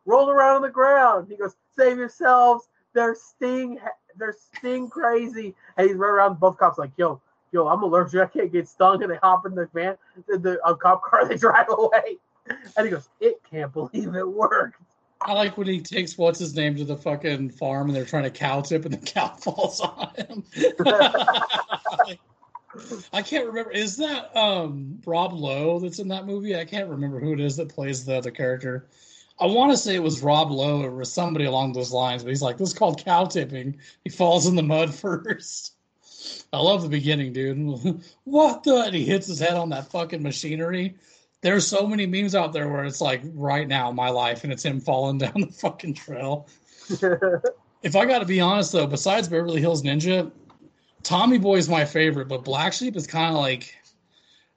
Roll around on the ground. He goes, Save yourselves. They're sting, they're sting crazy. And he's running around, both cops like, Yo, yo, I'm allergic. I can't get stung. And they hop in the van, the, the uh, cop car, they drive away. And he goes, It can't believe it worked. I like when he takes what's his name to the fucking farm and they're trying to cow tip and the cow falls on him. I can't remember. Is that um Rob Lowe that's in that movie? I can't remember who it is that plays the other character. I want to say it was Rob Lowe or somebody along those lines, but he's like, "This is called cow tipping." He falls in the mud first. I love the beginning, dude. what the? And he hits his head on that fucking machinery. There's so many memes out there where it's like right now my life, and it's him falling down the fucking trail. If I got to be honest though, besides Beverly Hills Ninja, Tommy Boy is my favorite, but Black Sheep is kind of like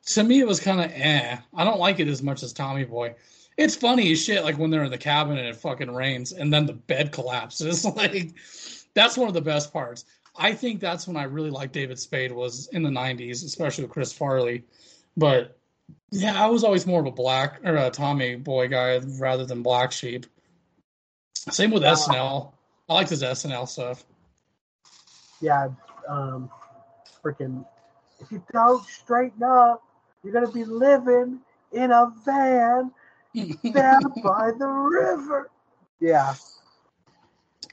to me it was kind of eh. I don't like it as much as Tommy Boy. It's funny as shit, like when they're in the cabin and it fucking rains and then the bed collapses. Like that's one of the best parts. I think that's when I really liked David Spade was in the '90s, especially with Chris Farley. But yeah, I was always more of a black or a Tommy Boy guy rather than Black Sheep. Same with. SNL. I liked his SNL stuff. yeah, um, freaking, if you don't straighten up, you're gonna be living in a van down by the river. Yeah,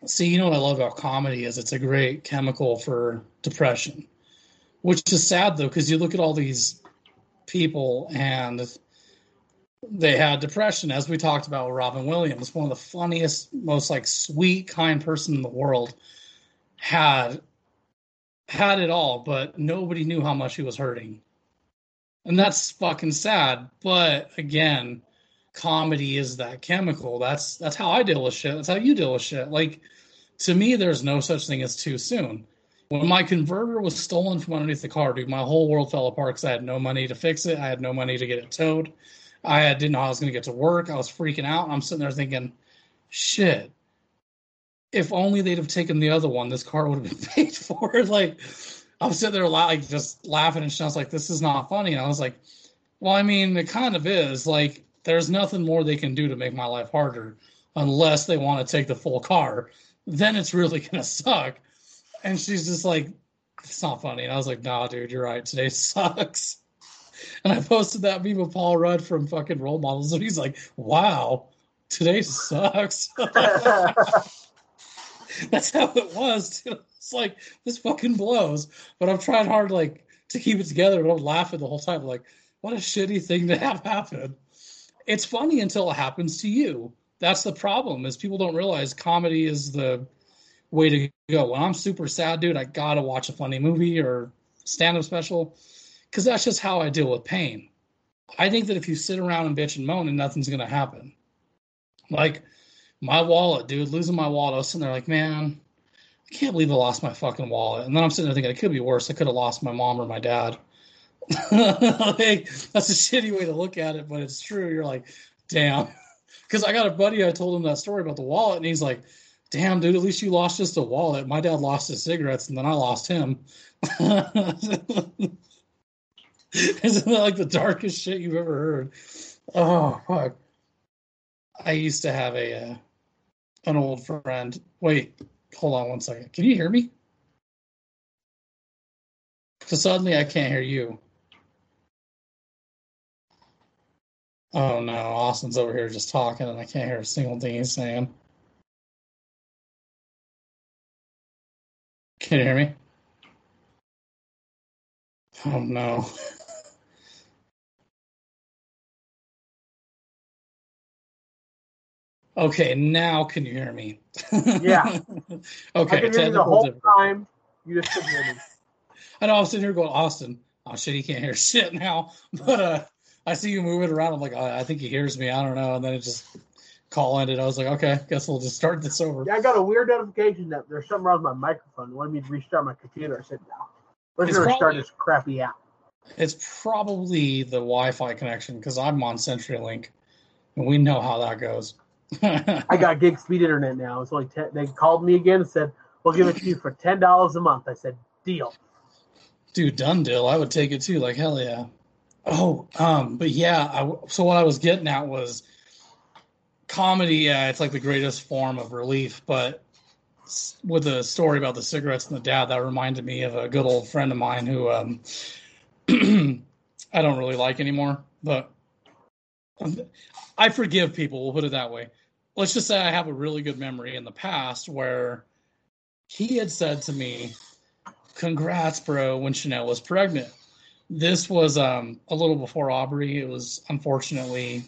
See, you know what I love about comedy is it's a great chemical for depression. which is sad though because you look at all these people and they had depression as we talked about with robin williams one of the funniest most like sweet kind person in the world had had it all but nobody knew how much he was hurting and that's fucking sad but again comedy is that chemical that's that's how i deal with shit that's how you deal with shit like to me there's no such thing as too soon when my converter was stolen from underneath the car, dude, my whole world fell apart because I had no money to fix it. I had no money to get it towed. I didn't know how I was going to get to work. I was freaking out. I'm sitting there thinking, shit, if only they'd have taken the other one, this car would have been paid for. like, I was sitting there like just laughing and was like, this is not funny. And I was like, well, I mean, it kind of is. Like, there's nothing more they can do to make my life harder unless they want to take the full car. Then it's really going to suck and she's just like, it's not funny. And I was like, nah, dude, you're right. Today sucks. And I posted that meme of Paul Rudd from fucking Role Models, and he's like, wow, today sucks. That's how it was. Dude. It's like this fucking blows. But I'm trying hard like to keep it together, but I'm laughing the whole time. Like, what a shitty thing to have happen. It's funny until it happens to you. That's the problem, is people don't realize comedy is the way to go. When I'm super sad, dude, I gotta watch a funny movie or stand up special because that's just how I deal with pain. I think that if you sit around and bitch and moan and nothing's gonna happen. Like my wallet, dude, losing my wallet, I was sitting there like, man, I can't believe I lost my fucking wallet. And then I'm sitting there thinking it could be worse. I could have lost my mom or my dad. like, that's a shitty way to look at it, but it's true. You're like, damn. Because I got a buddy, I told him that story about the wallet, and he's like, damn, dude, at least you lost just a wallet. My dad lost his cigarettes and then I lost him. Isn't that like the darkest shit you've ever heard? Oh, fuck. I used to have a uh, an old friend. Wait, hold on one second. Can you hear me? Because suddenly I can't hear you. Oh no, Austin's over here just talking and I can't hear a single thing he's saying. Can you hear me? Oh no. okay, now can you hear me? Yeah. okay. I can hear you the whole time. You just couldn't hear me. I know I was sitting here going, Austin. Oh shit, he can't hear shit now. But uh I see you moving around. I'm like, I, I think he hears me. I don't know. And then it just call ended. I was like, okay, guess we'll just start this over. Yeah, I got a weird notification that there's something wrong with my microphone. It wanted me to restart my computer. I said, no. Let's It's restart this crappy app. It's probably the Wi-Fi connection because I'm on CenturyLink, and we know how that goes. I got gig speed internet now. It's only 10, they called me again and said, we'll give it to you for $10 a month. I said, deal. Dude, done deal. I would take it too. Like hell yeah. Oh, um, but yeah. I, so what I was getting at was comedy. Yeah, it's like the greatest form of relief. But with the story about the cigarettes and the dad, that reminded me of a good old friend of mine who um, I don't really like anymore. But I forgive people. We'll put it that way. Let's just say I have a really good memory in the past where he had said to me, congrats, bro, when Chanel was pregnant. This was um, a little before Aubrey. It was unfortunately,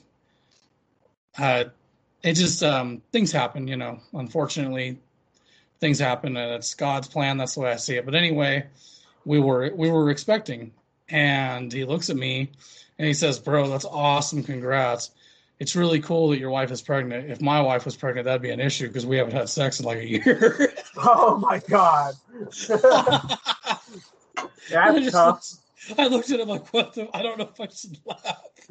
uh, it just, um, things happen, you know, unfortunately, things happen and it's God's plan. That's the way I see it. But anyway, we were, we were expecting and he looks at me and he says, bro, that's awesome. Congrats. It's really cool that your wife is pregnant. If my wife was pregnant, that'd be an issue because we haven't had sex in like a year. Oh my God. I That's just tough. looked- I looked at him like, what the? I don't know if I should laugh.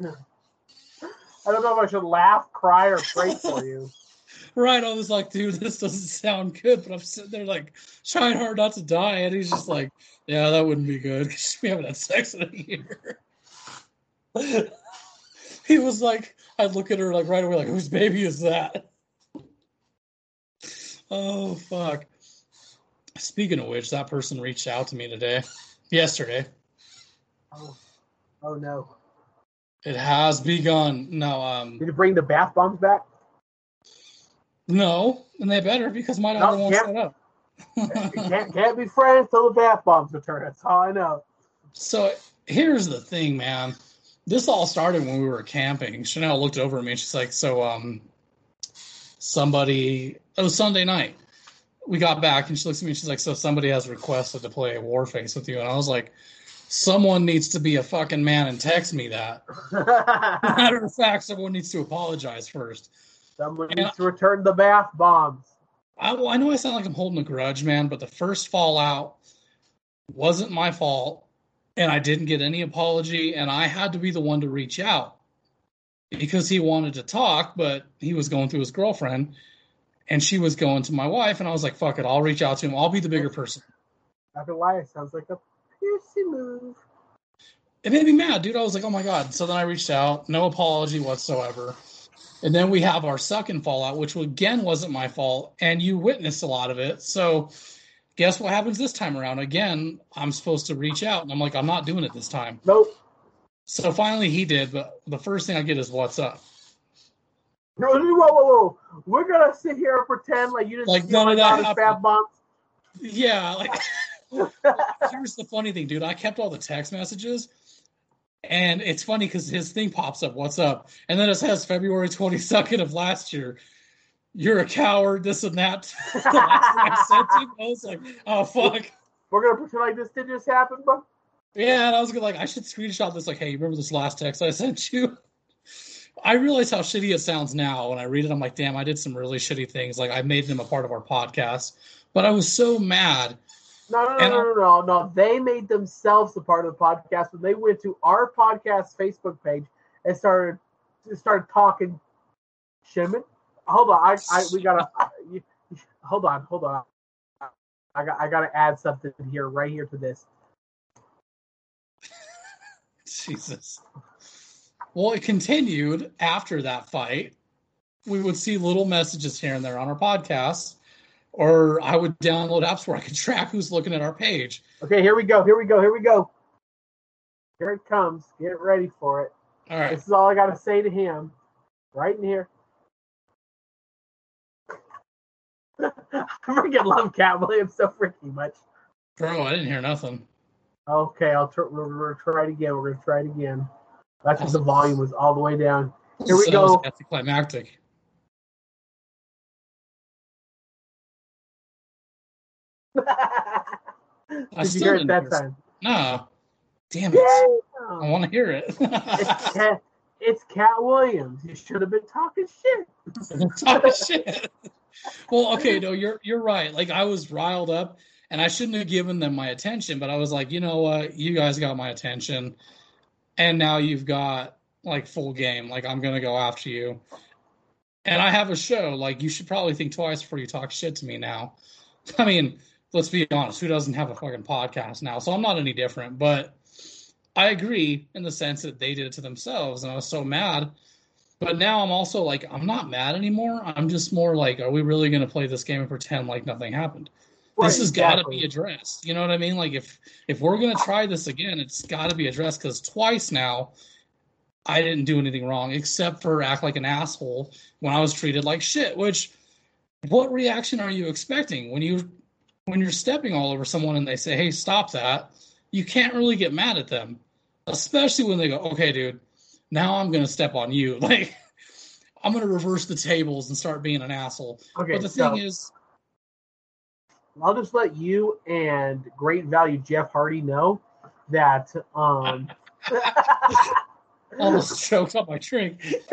I don't know if I should laugh, cry, or pray for you. Right. I was like, dude, this doesn't sound good. But I'm sitting there like trying hard not to die. And he's just like, yeah, that wouldn't be good because we haven't had sex in a year. he was like, I look at her like right away, like, whose baby is that? Oh, fuck. Speaking of which, that person reached out to me today, yesterday. Oh, oh no. It has begun. No, um, Did you bring the bath bombs back? no, and they better because my No, daughter won't shut up. Can't, can't be friends till the bath bombs return. That's all I know. So here's the thing, man. This all started when we were camping. Chanel looked over at me and she's like, "So, um, somebody. It was Sunday night. We got back and she looks at me and she's like, "So somebody has requested to play Warface with you." And I was like, "Someone needs to be a fucking man and text me that." Matter of fact, someone needs to apologize first. Someone And- needs to return the bath bombs. I, I know I sound like I'm holding a grudge, man, but the first fallout wasn't my fault, and I didn't get any apology, and I had to be the one to reach out because he wanted to talk, but he was going through his girlfriend, and she was going to my wife, and I was like, "Fuck it, I'll reach out to him. I'll be the bigger person." Lie, it sounds like a piercing move. It made me mad, dude. I was like, "Oh my god!" So then I reached out, no apology whatsoever. And then we have our second fallout, which again wasn't my fault, and you witnessed a lot of it. So, guess what happens this time around? Again, I'm supposed to reach out, and I'm like, I'm not doing it this time. Nope. So finally, he did. But the first thing I get is, "What's up?" Whoa, whoa, whoa, whoa. We're gonna sit here and pretend like you didn't Like none of that daughter's happened. Yeah, like here's the funny thing, dude. I kept all the text messages, and it's funny because his thing pops up, "What's up?" and then it says February 22nd of last year. You're a coward, this and that. The last thing I him, I was like, "Oh fuck." We're gonna pretend like this did just happen, bro. Yeah, and I was gonna like, I should screenshot this. Like, hey, you remember this last text I sent you? I realize how shitty it sounds now when I read it. I'm like, damn, I did some really shitty things. Like, I made them a part of our podcast, but I was so mad. No, no, no, no, no, no, no. They made themselves a part of the podcast when they went to our podcast Facebook page and started started talking. Shimon, hold on. I, I we gotta. Hold on, hold on. I got, I gotta add something here, right here to this. Jesus. Well, it continued after that fight. We would see little messages here and there on our podcast, or I would download apps where I could track who's looking at our page. Okay, here we go. Here we go. Here we go. Here it comes. Get ready for it. All right. This is all I gotta say to him, right in here. I freaking love Katt Williams so freaking much. Bro, I didn't hear nothing. Okay, I'll tr- we're, we're gonna try it again. We're gonna try it again. That's because the volume was all the way down. Here we So go. Anticlimactic. Did you hear it that time? No. Damn it. I want to hear it. It's Katt, it's Katt Williams. You should have been talking shit. Talk shit. Well, okay, no, you're you're right. Like I was riled up and I shouldn't have given them my attention, but I was like, you know what, you guys got my attention. And now you've got like full game. Like I'm gonna go after you. And I have a show. Like you should probably think twice before you talk shit to me now. I mean, let's be honest, who doesn't have a fucking podcast now? So I'm not any different, but I agree in the sense that they did it to themselves, and I was so mad. But now I'm also like, I'm not mad anymore. I'm just more like, are we really going to play this game and pretend like nothing happened? this Right, has got to be addressed. You know what I mean? Like if if we're going to try this again, it's got to be addressed because twice now, I didn't do anything wrong except for act like an asshole when I was treated like shit. Which, what reaction are you expecting when you when you're stepping all over someone and they say, "Hey, stop that"? You can't really get mad at them, especially when they go, "Okay, dude, now I'm going to step on you." Like. I'm gonna reverse the tables and start being an asshole. Okay, but the so thing is, I'll just let you and great value Jeff Hardy know that um almost choked up my drink.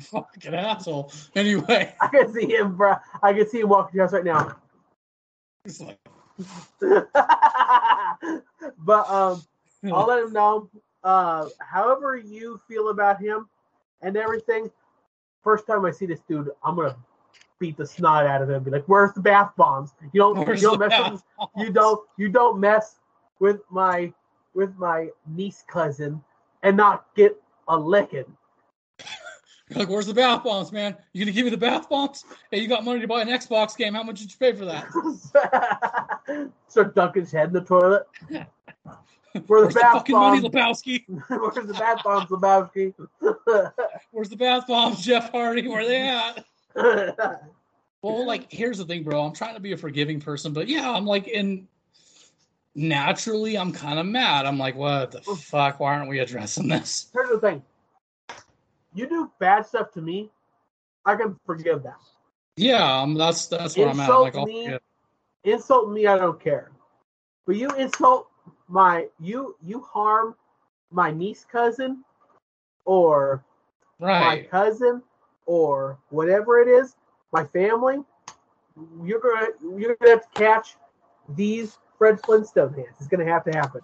Fucking asshole. Anyway, I can see him, bro. I can see him walking to us right now. it's like, but um, I'll let him know. Uh, however you feel about him and everything. First time I see this dude, I'm gonna beat the snot out of him. Be like, "Where's the bath bombs? You don't, where's you don't mess with, you don't, you don't mess with my, with my niece cousin and not get a licking." You're like, where's the bath bombs, man? You gonna give me the bath bombs? Hey, you got money to buy an Xbox game? How much did you pay for that? Start dunking his head in the toilet. Where the Where's the bath fucking money, bombs? Lebowski? Where's the bath bombs, Lebowski? Where's the bath bombs, Jeff Hardy? Where are they at? Well, like, here's the thing, bro. I'm trying to be a forgiving person, but yeah, I'm like in. naturally I'm kind of mad. I'm like, what the fuck? Why aren't we addressing this? Here's the thing. You do bad stuff to me, I can forgive that. Yeah, um, that's that's where I'm at. Insult Like, me. Insult me, I don't care. But you insult my you you harm my niece cousin or my cousin or whatever it is, my family, you're gonna you're gonna have to catch these Fred Flintstone hands. It's gonna have to happen.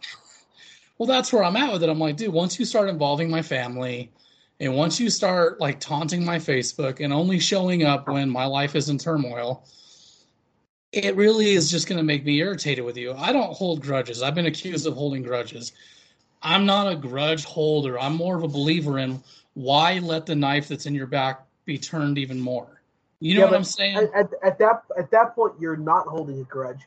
Well, that's where I'm at with it. I'm like, dude, once you start involving my family, and once you start like taunting my Facebook and only showing up when my life is in turmoil, it really is just going to make me irritated with you. I don't hold grudges. I've been accused of holding grudges. I'm not a grudge holder. I'm more of a believer in why let the knife that's in your back be turned even more. You know Yeah, what I'm saying? At, at, at that at that point, you're not holding a grudge.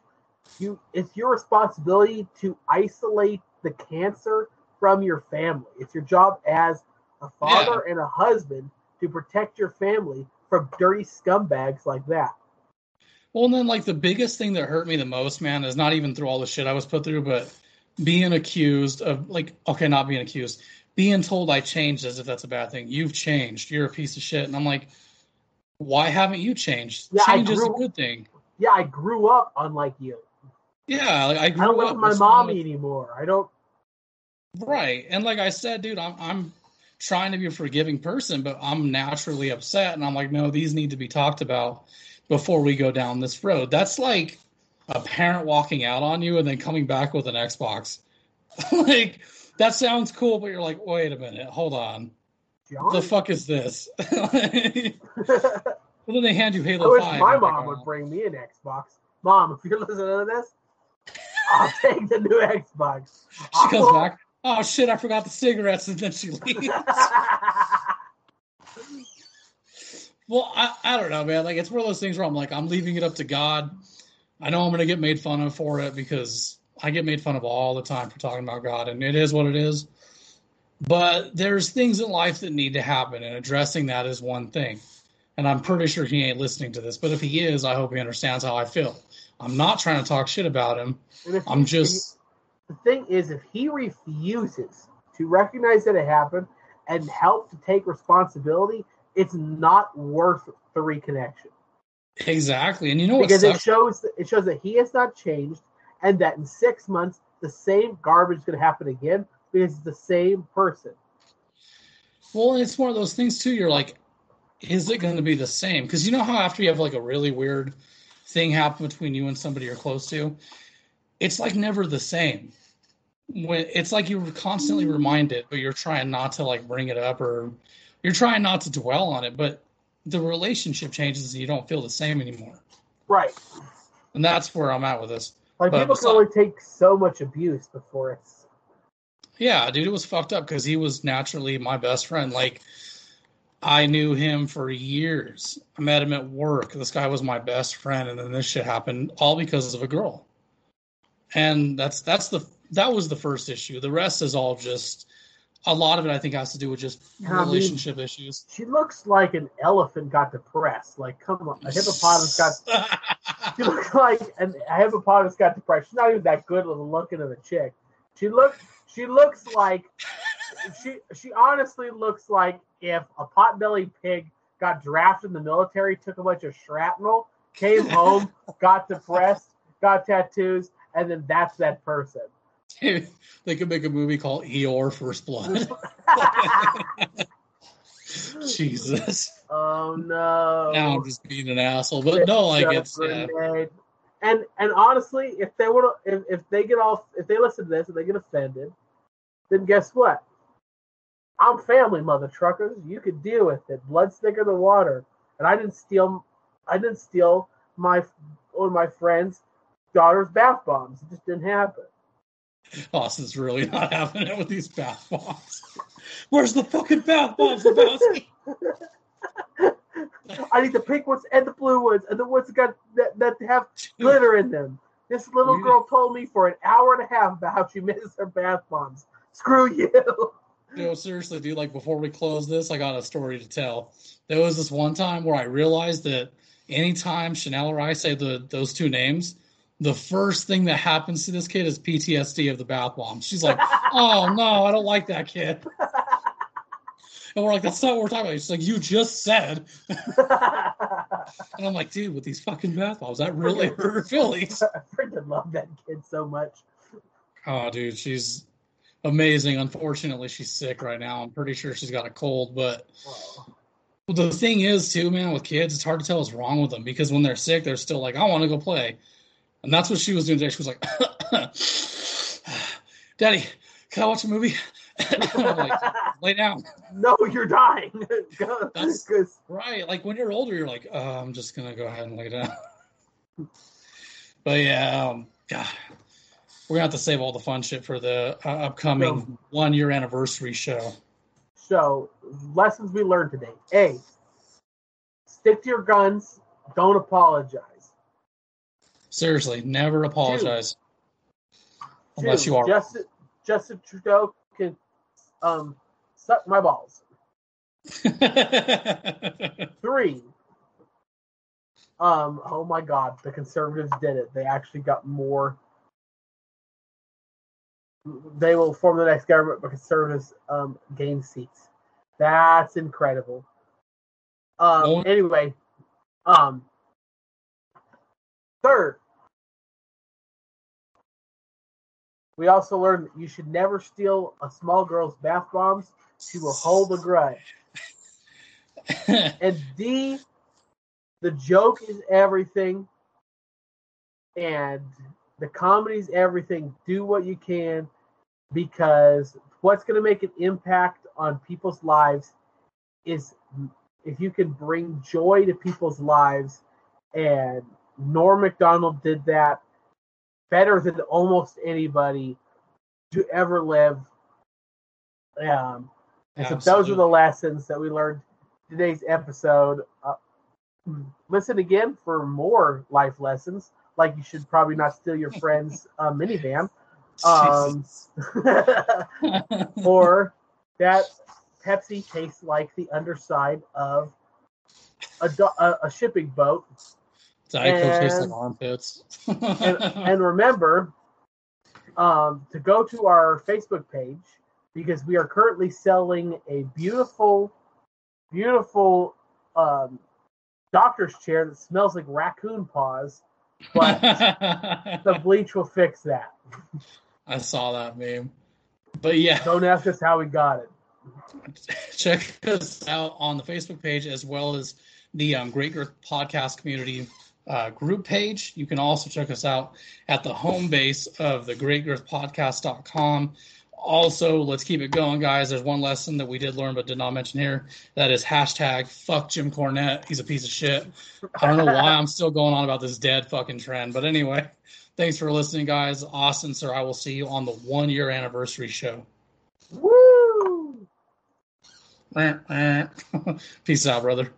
You it's your responsibility to isolate the cancer from your family. It's your job as a father and a husband to protect your family from dirty scumbags like that. Well, and then like the biggest thing that hurt me the most, man, is not even through all the shit I was put through, but being accused of like okay, not being accused, being told I changed as if that's a bad thing. You've changed. You're a piece of shit, and I'm like, why haven't you changed? Yeah, Change is a good thing. Yeah, I grew up unlike you. Yeah, like, I I don't live up with my mommy anymore. I don't. Right. And like I said, dude, I'm I'm trying to be a forgiving person, but I'm naturally upset and I'm like, no, these need to be talked about before we go down this road. That's like a parent walking out on you and then coming back with an Xbox. like that sounds cool, but you're like, wait a minute, hold on. The fuck is this? well, then they hand you I Halo wish 5. my mom would bring me an Xbox. Mom, if you're listening to this, I'll take the new Xbox. She comes back. Oh shit, I forgot the cigarettes, and then she leaves. Well, I, I don't know, man. Like it's one of those things where I'm like, I'm leaving it up to God. I know I'm gonna get made fun of for it because I get made fun of all the time for talking about God, and it is what it is. But there's things in life that need to happen, and addressing that is one thing. And I'm pretty sure he ain't listening to this, but if he is, I hope he understands how I feel. I'm not trying to talk shit about him. I'm just the thing is, if he refuses to recognize that it happened and help to take responsibility, it's not worth the reconnection exactly. And you know because it shows it shows that he has not changed, and that in six months the same garbage is going to happen again because it's the same person. Well, it's one of those things too. You're like, is it going to be the same? Because you know how after you have like a really weird thing happen between you and somebody you're close to, it's like never the same. When it's like you're constantly reminded, but you're trying not to like bring it up or you're trying not to dwell on it, but the relationship changes and you don't feel the same anymore. Right. And that's where I'm at with this. Like But people can only take so much abuse before it's Yeah, dude, it was fucked up because he was naturally my best friend. Like, I knew him for years. I met him at work. This guy was my best friend, and then this shit happened all because of a girl. And that's that's the that was the first issue. The rest is all just a lot of it. I think has to do with just I mean- relationship issues. she looks like an elephant got depressed. Like, come on, a hippopotamus got. She looks like an, a hippopotamus got depressed. She's not even that good looking of a chick. She look. She looks like. She she honestly looks like if a potbelly pig got drafted in the military, took a bunch of shrapnel, came home, got depressed, got tattoos, and then that's that person. they could make a movie called Eeyore First Blood. Jesus. oh no! Now I'm just being an asshole, but no, like it's yeah. And and honestly, if they would, if, if they get off, if they listen to this and they get offended, then guess what? I'm family, mother truckers. You could deal with it. Blood's thicker than water. And I didn't steal, I didn't steal my one of my friend's daughter's bath bombs. It just didn't happen. Austin's really not having it with these bath bombs. Where's the fucking bath bombs, Lebowski? I need the pink ones and the blue ones and the ones that got that, that have glitter in them. This little girl told me for an hour and a half about how she misses her bath bombs. Screw you. No, seriously, dude. Like before we close this, I got a story to tell. There was this one time where I realized that anytime Chanel or I say the those two names, the first thing that happens to this kid is PTSD of the bath bomb. She's like, "Oh no, I don't like that kid." And we're like, "That's not what we're talking about." She's like, "You just said," and I'm like, "Dude, with these fucking bath bombs, that really hurt her feelings." I freaking love that kid so much. Oh, dude, she's amazing. Unfortunately, she's sick right now. I'm pretty sure she's got a cold, but. Well, the thing is, too, man, with kids, it's hard to tell what's wrong with them because when they're sick, they're still like, I want to go play. And that's what she was doing today. She was like, Daddy, can I watch a movie? I'm like, lay down. no, you're dying. That's- 'Cause- Right. Like when you're older, you're like, oh, I'm just going to go ahead and lay down. but yeah, um, God, we're going to have to save all the fun shit for the uh, upcoming So- one year anniversary show. so, lessons we learned today. A, stick to your guns. Don't apologize. Seriously, never apologize. Unless Two, you are. Justin, Justin Trudeau can um, suck my balls. Three. Um. Oh my God, the conservatives did it. They actually got more. They will form the next government, but conservatives um, gain seats. That's incredible. Um. Anyway, um. Third, we also learned that you should never steal a small girl's bath bombs. She will hold a grudge. And D, the joke is everything, and the comedy is everything. Do what you can because what's going to make an impact on people's lives is if you can bring joy to people's lives. And Norm Macdonald did that better than almost anybody to ever live. Um, and so those are the lessons that we learned today's episode. Uh, listen again for more life lessons, like you should probably not steal your friend's uh, minivan, um, or that Pepsi tastes like the underside of a, do- a, a shipping boat. Diet tastes like and- armpits. And, and remember um, to go to our Facebook page because we are currently selling a beautiful, beautiful um, doctor's chair that smells like raccoon paws, but the bleach will fix that. I saw that meme. But yeah, Don't ask us how we got it. check us out on the Facebook page as well as the um, Great Girth Podcast Community uh, group page. You can also check us out at the home base of the Great Girth Podcast.com. Also, let's keep it going, guys. There's one lesson that we did learn but did not mention here. That is hashtag fuck Jim Cornette. He's a piece of shit. I don't know why I'm still going on about this dead fucking trend. But anyway, thanks for listening, guys. Austin, sir, I will see you on the one year anniversary show. Woo! Peace out, brother.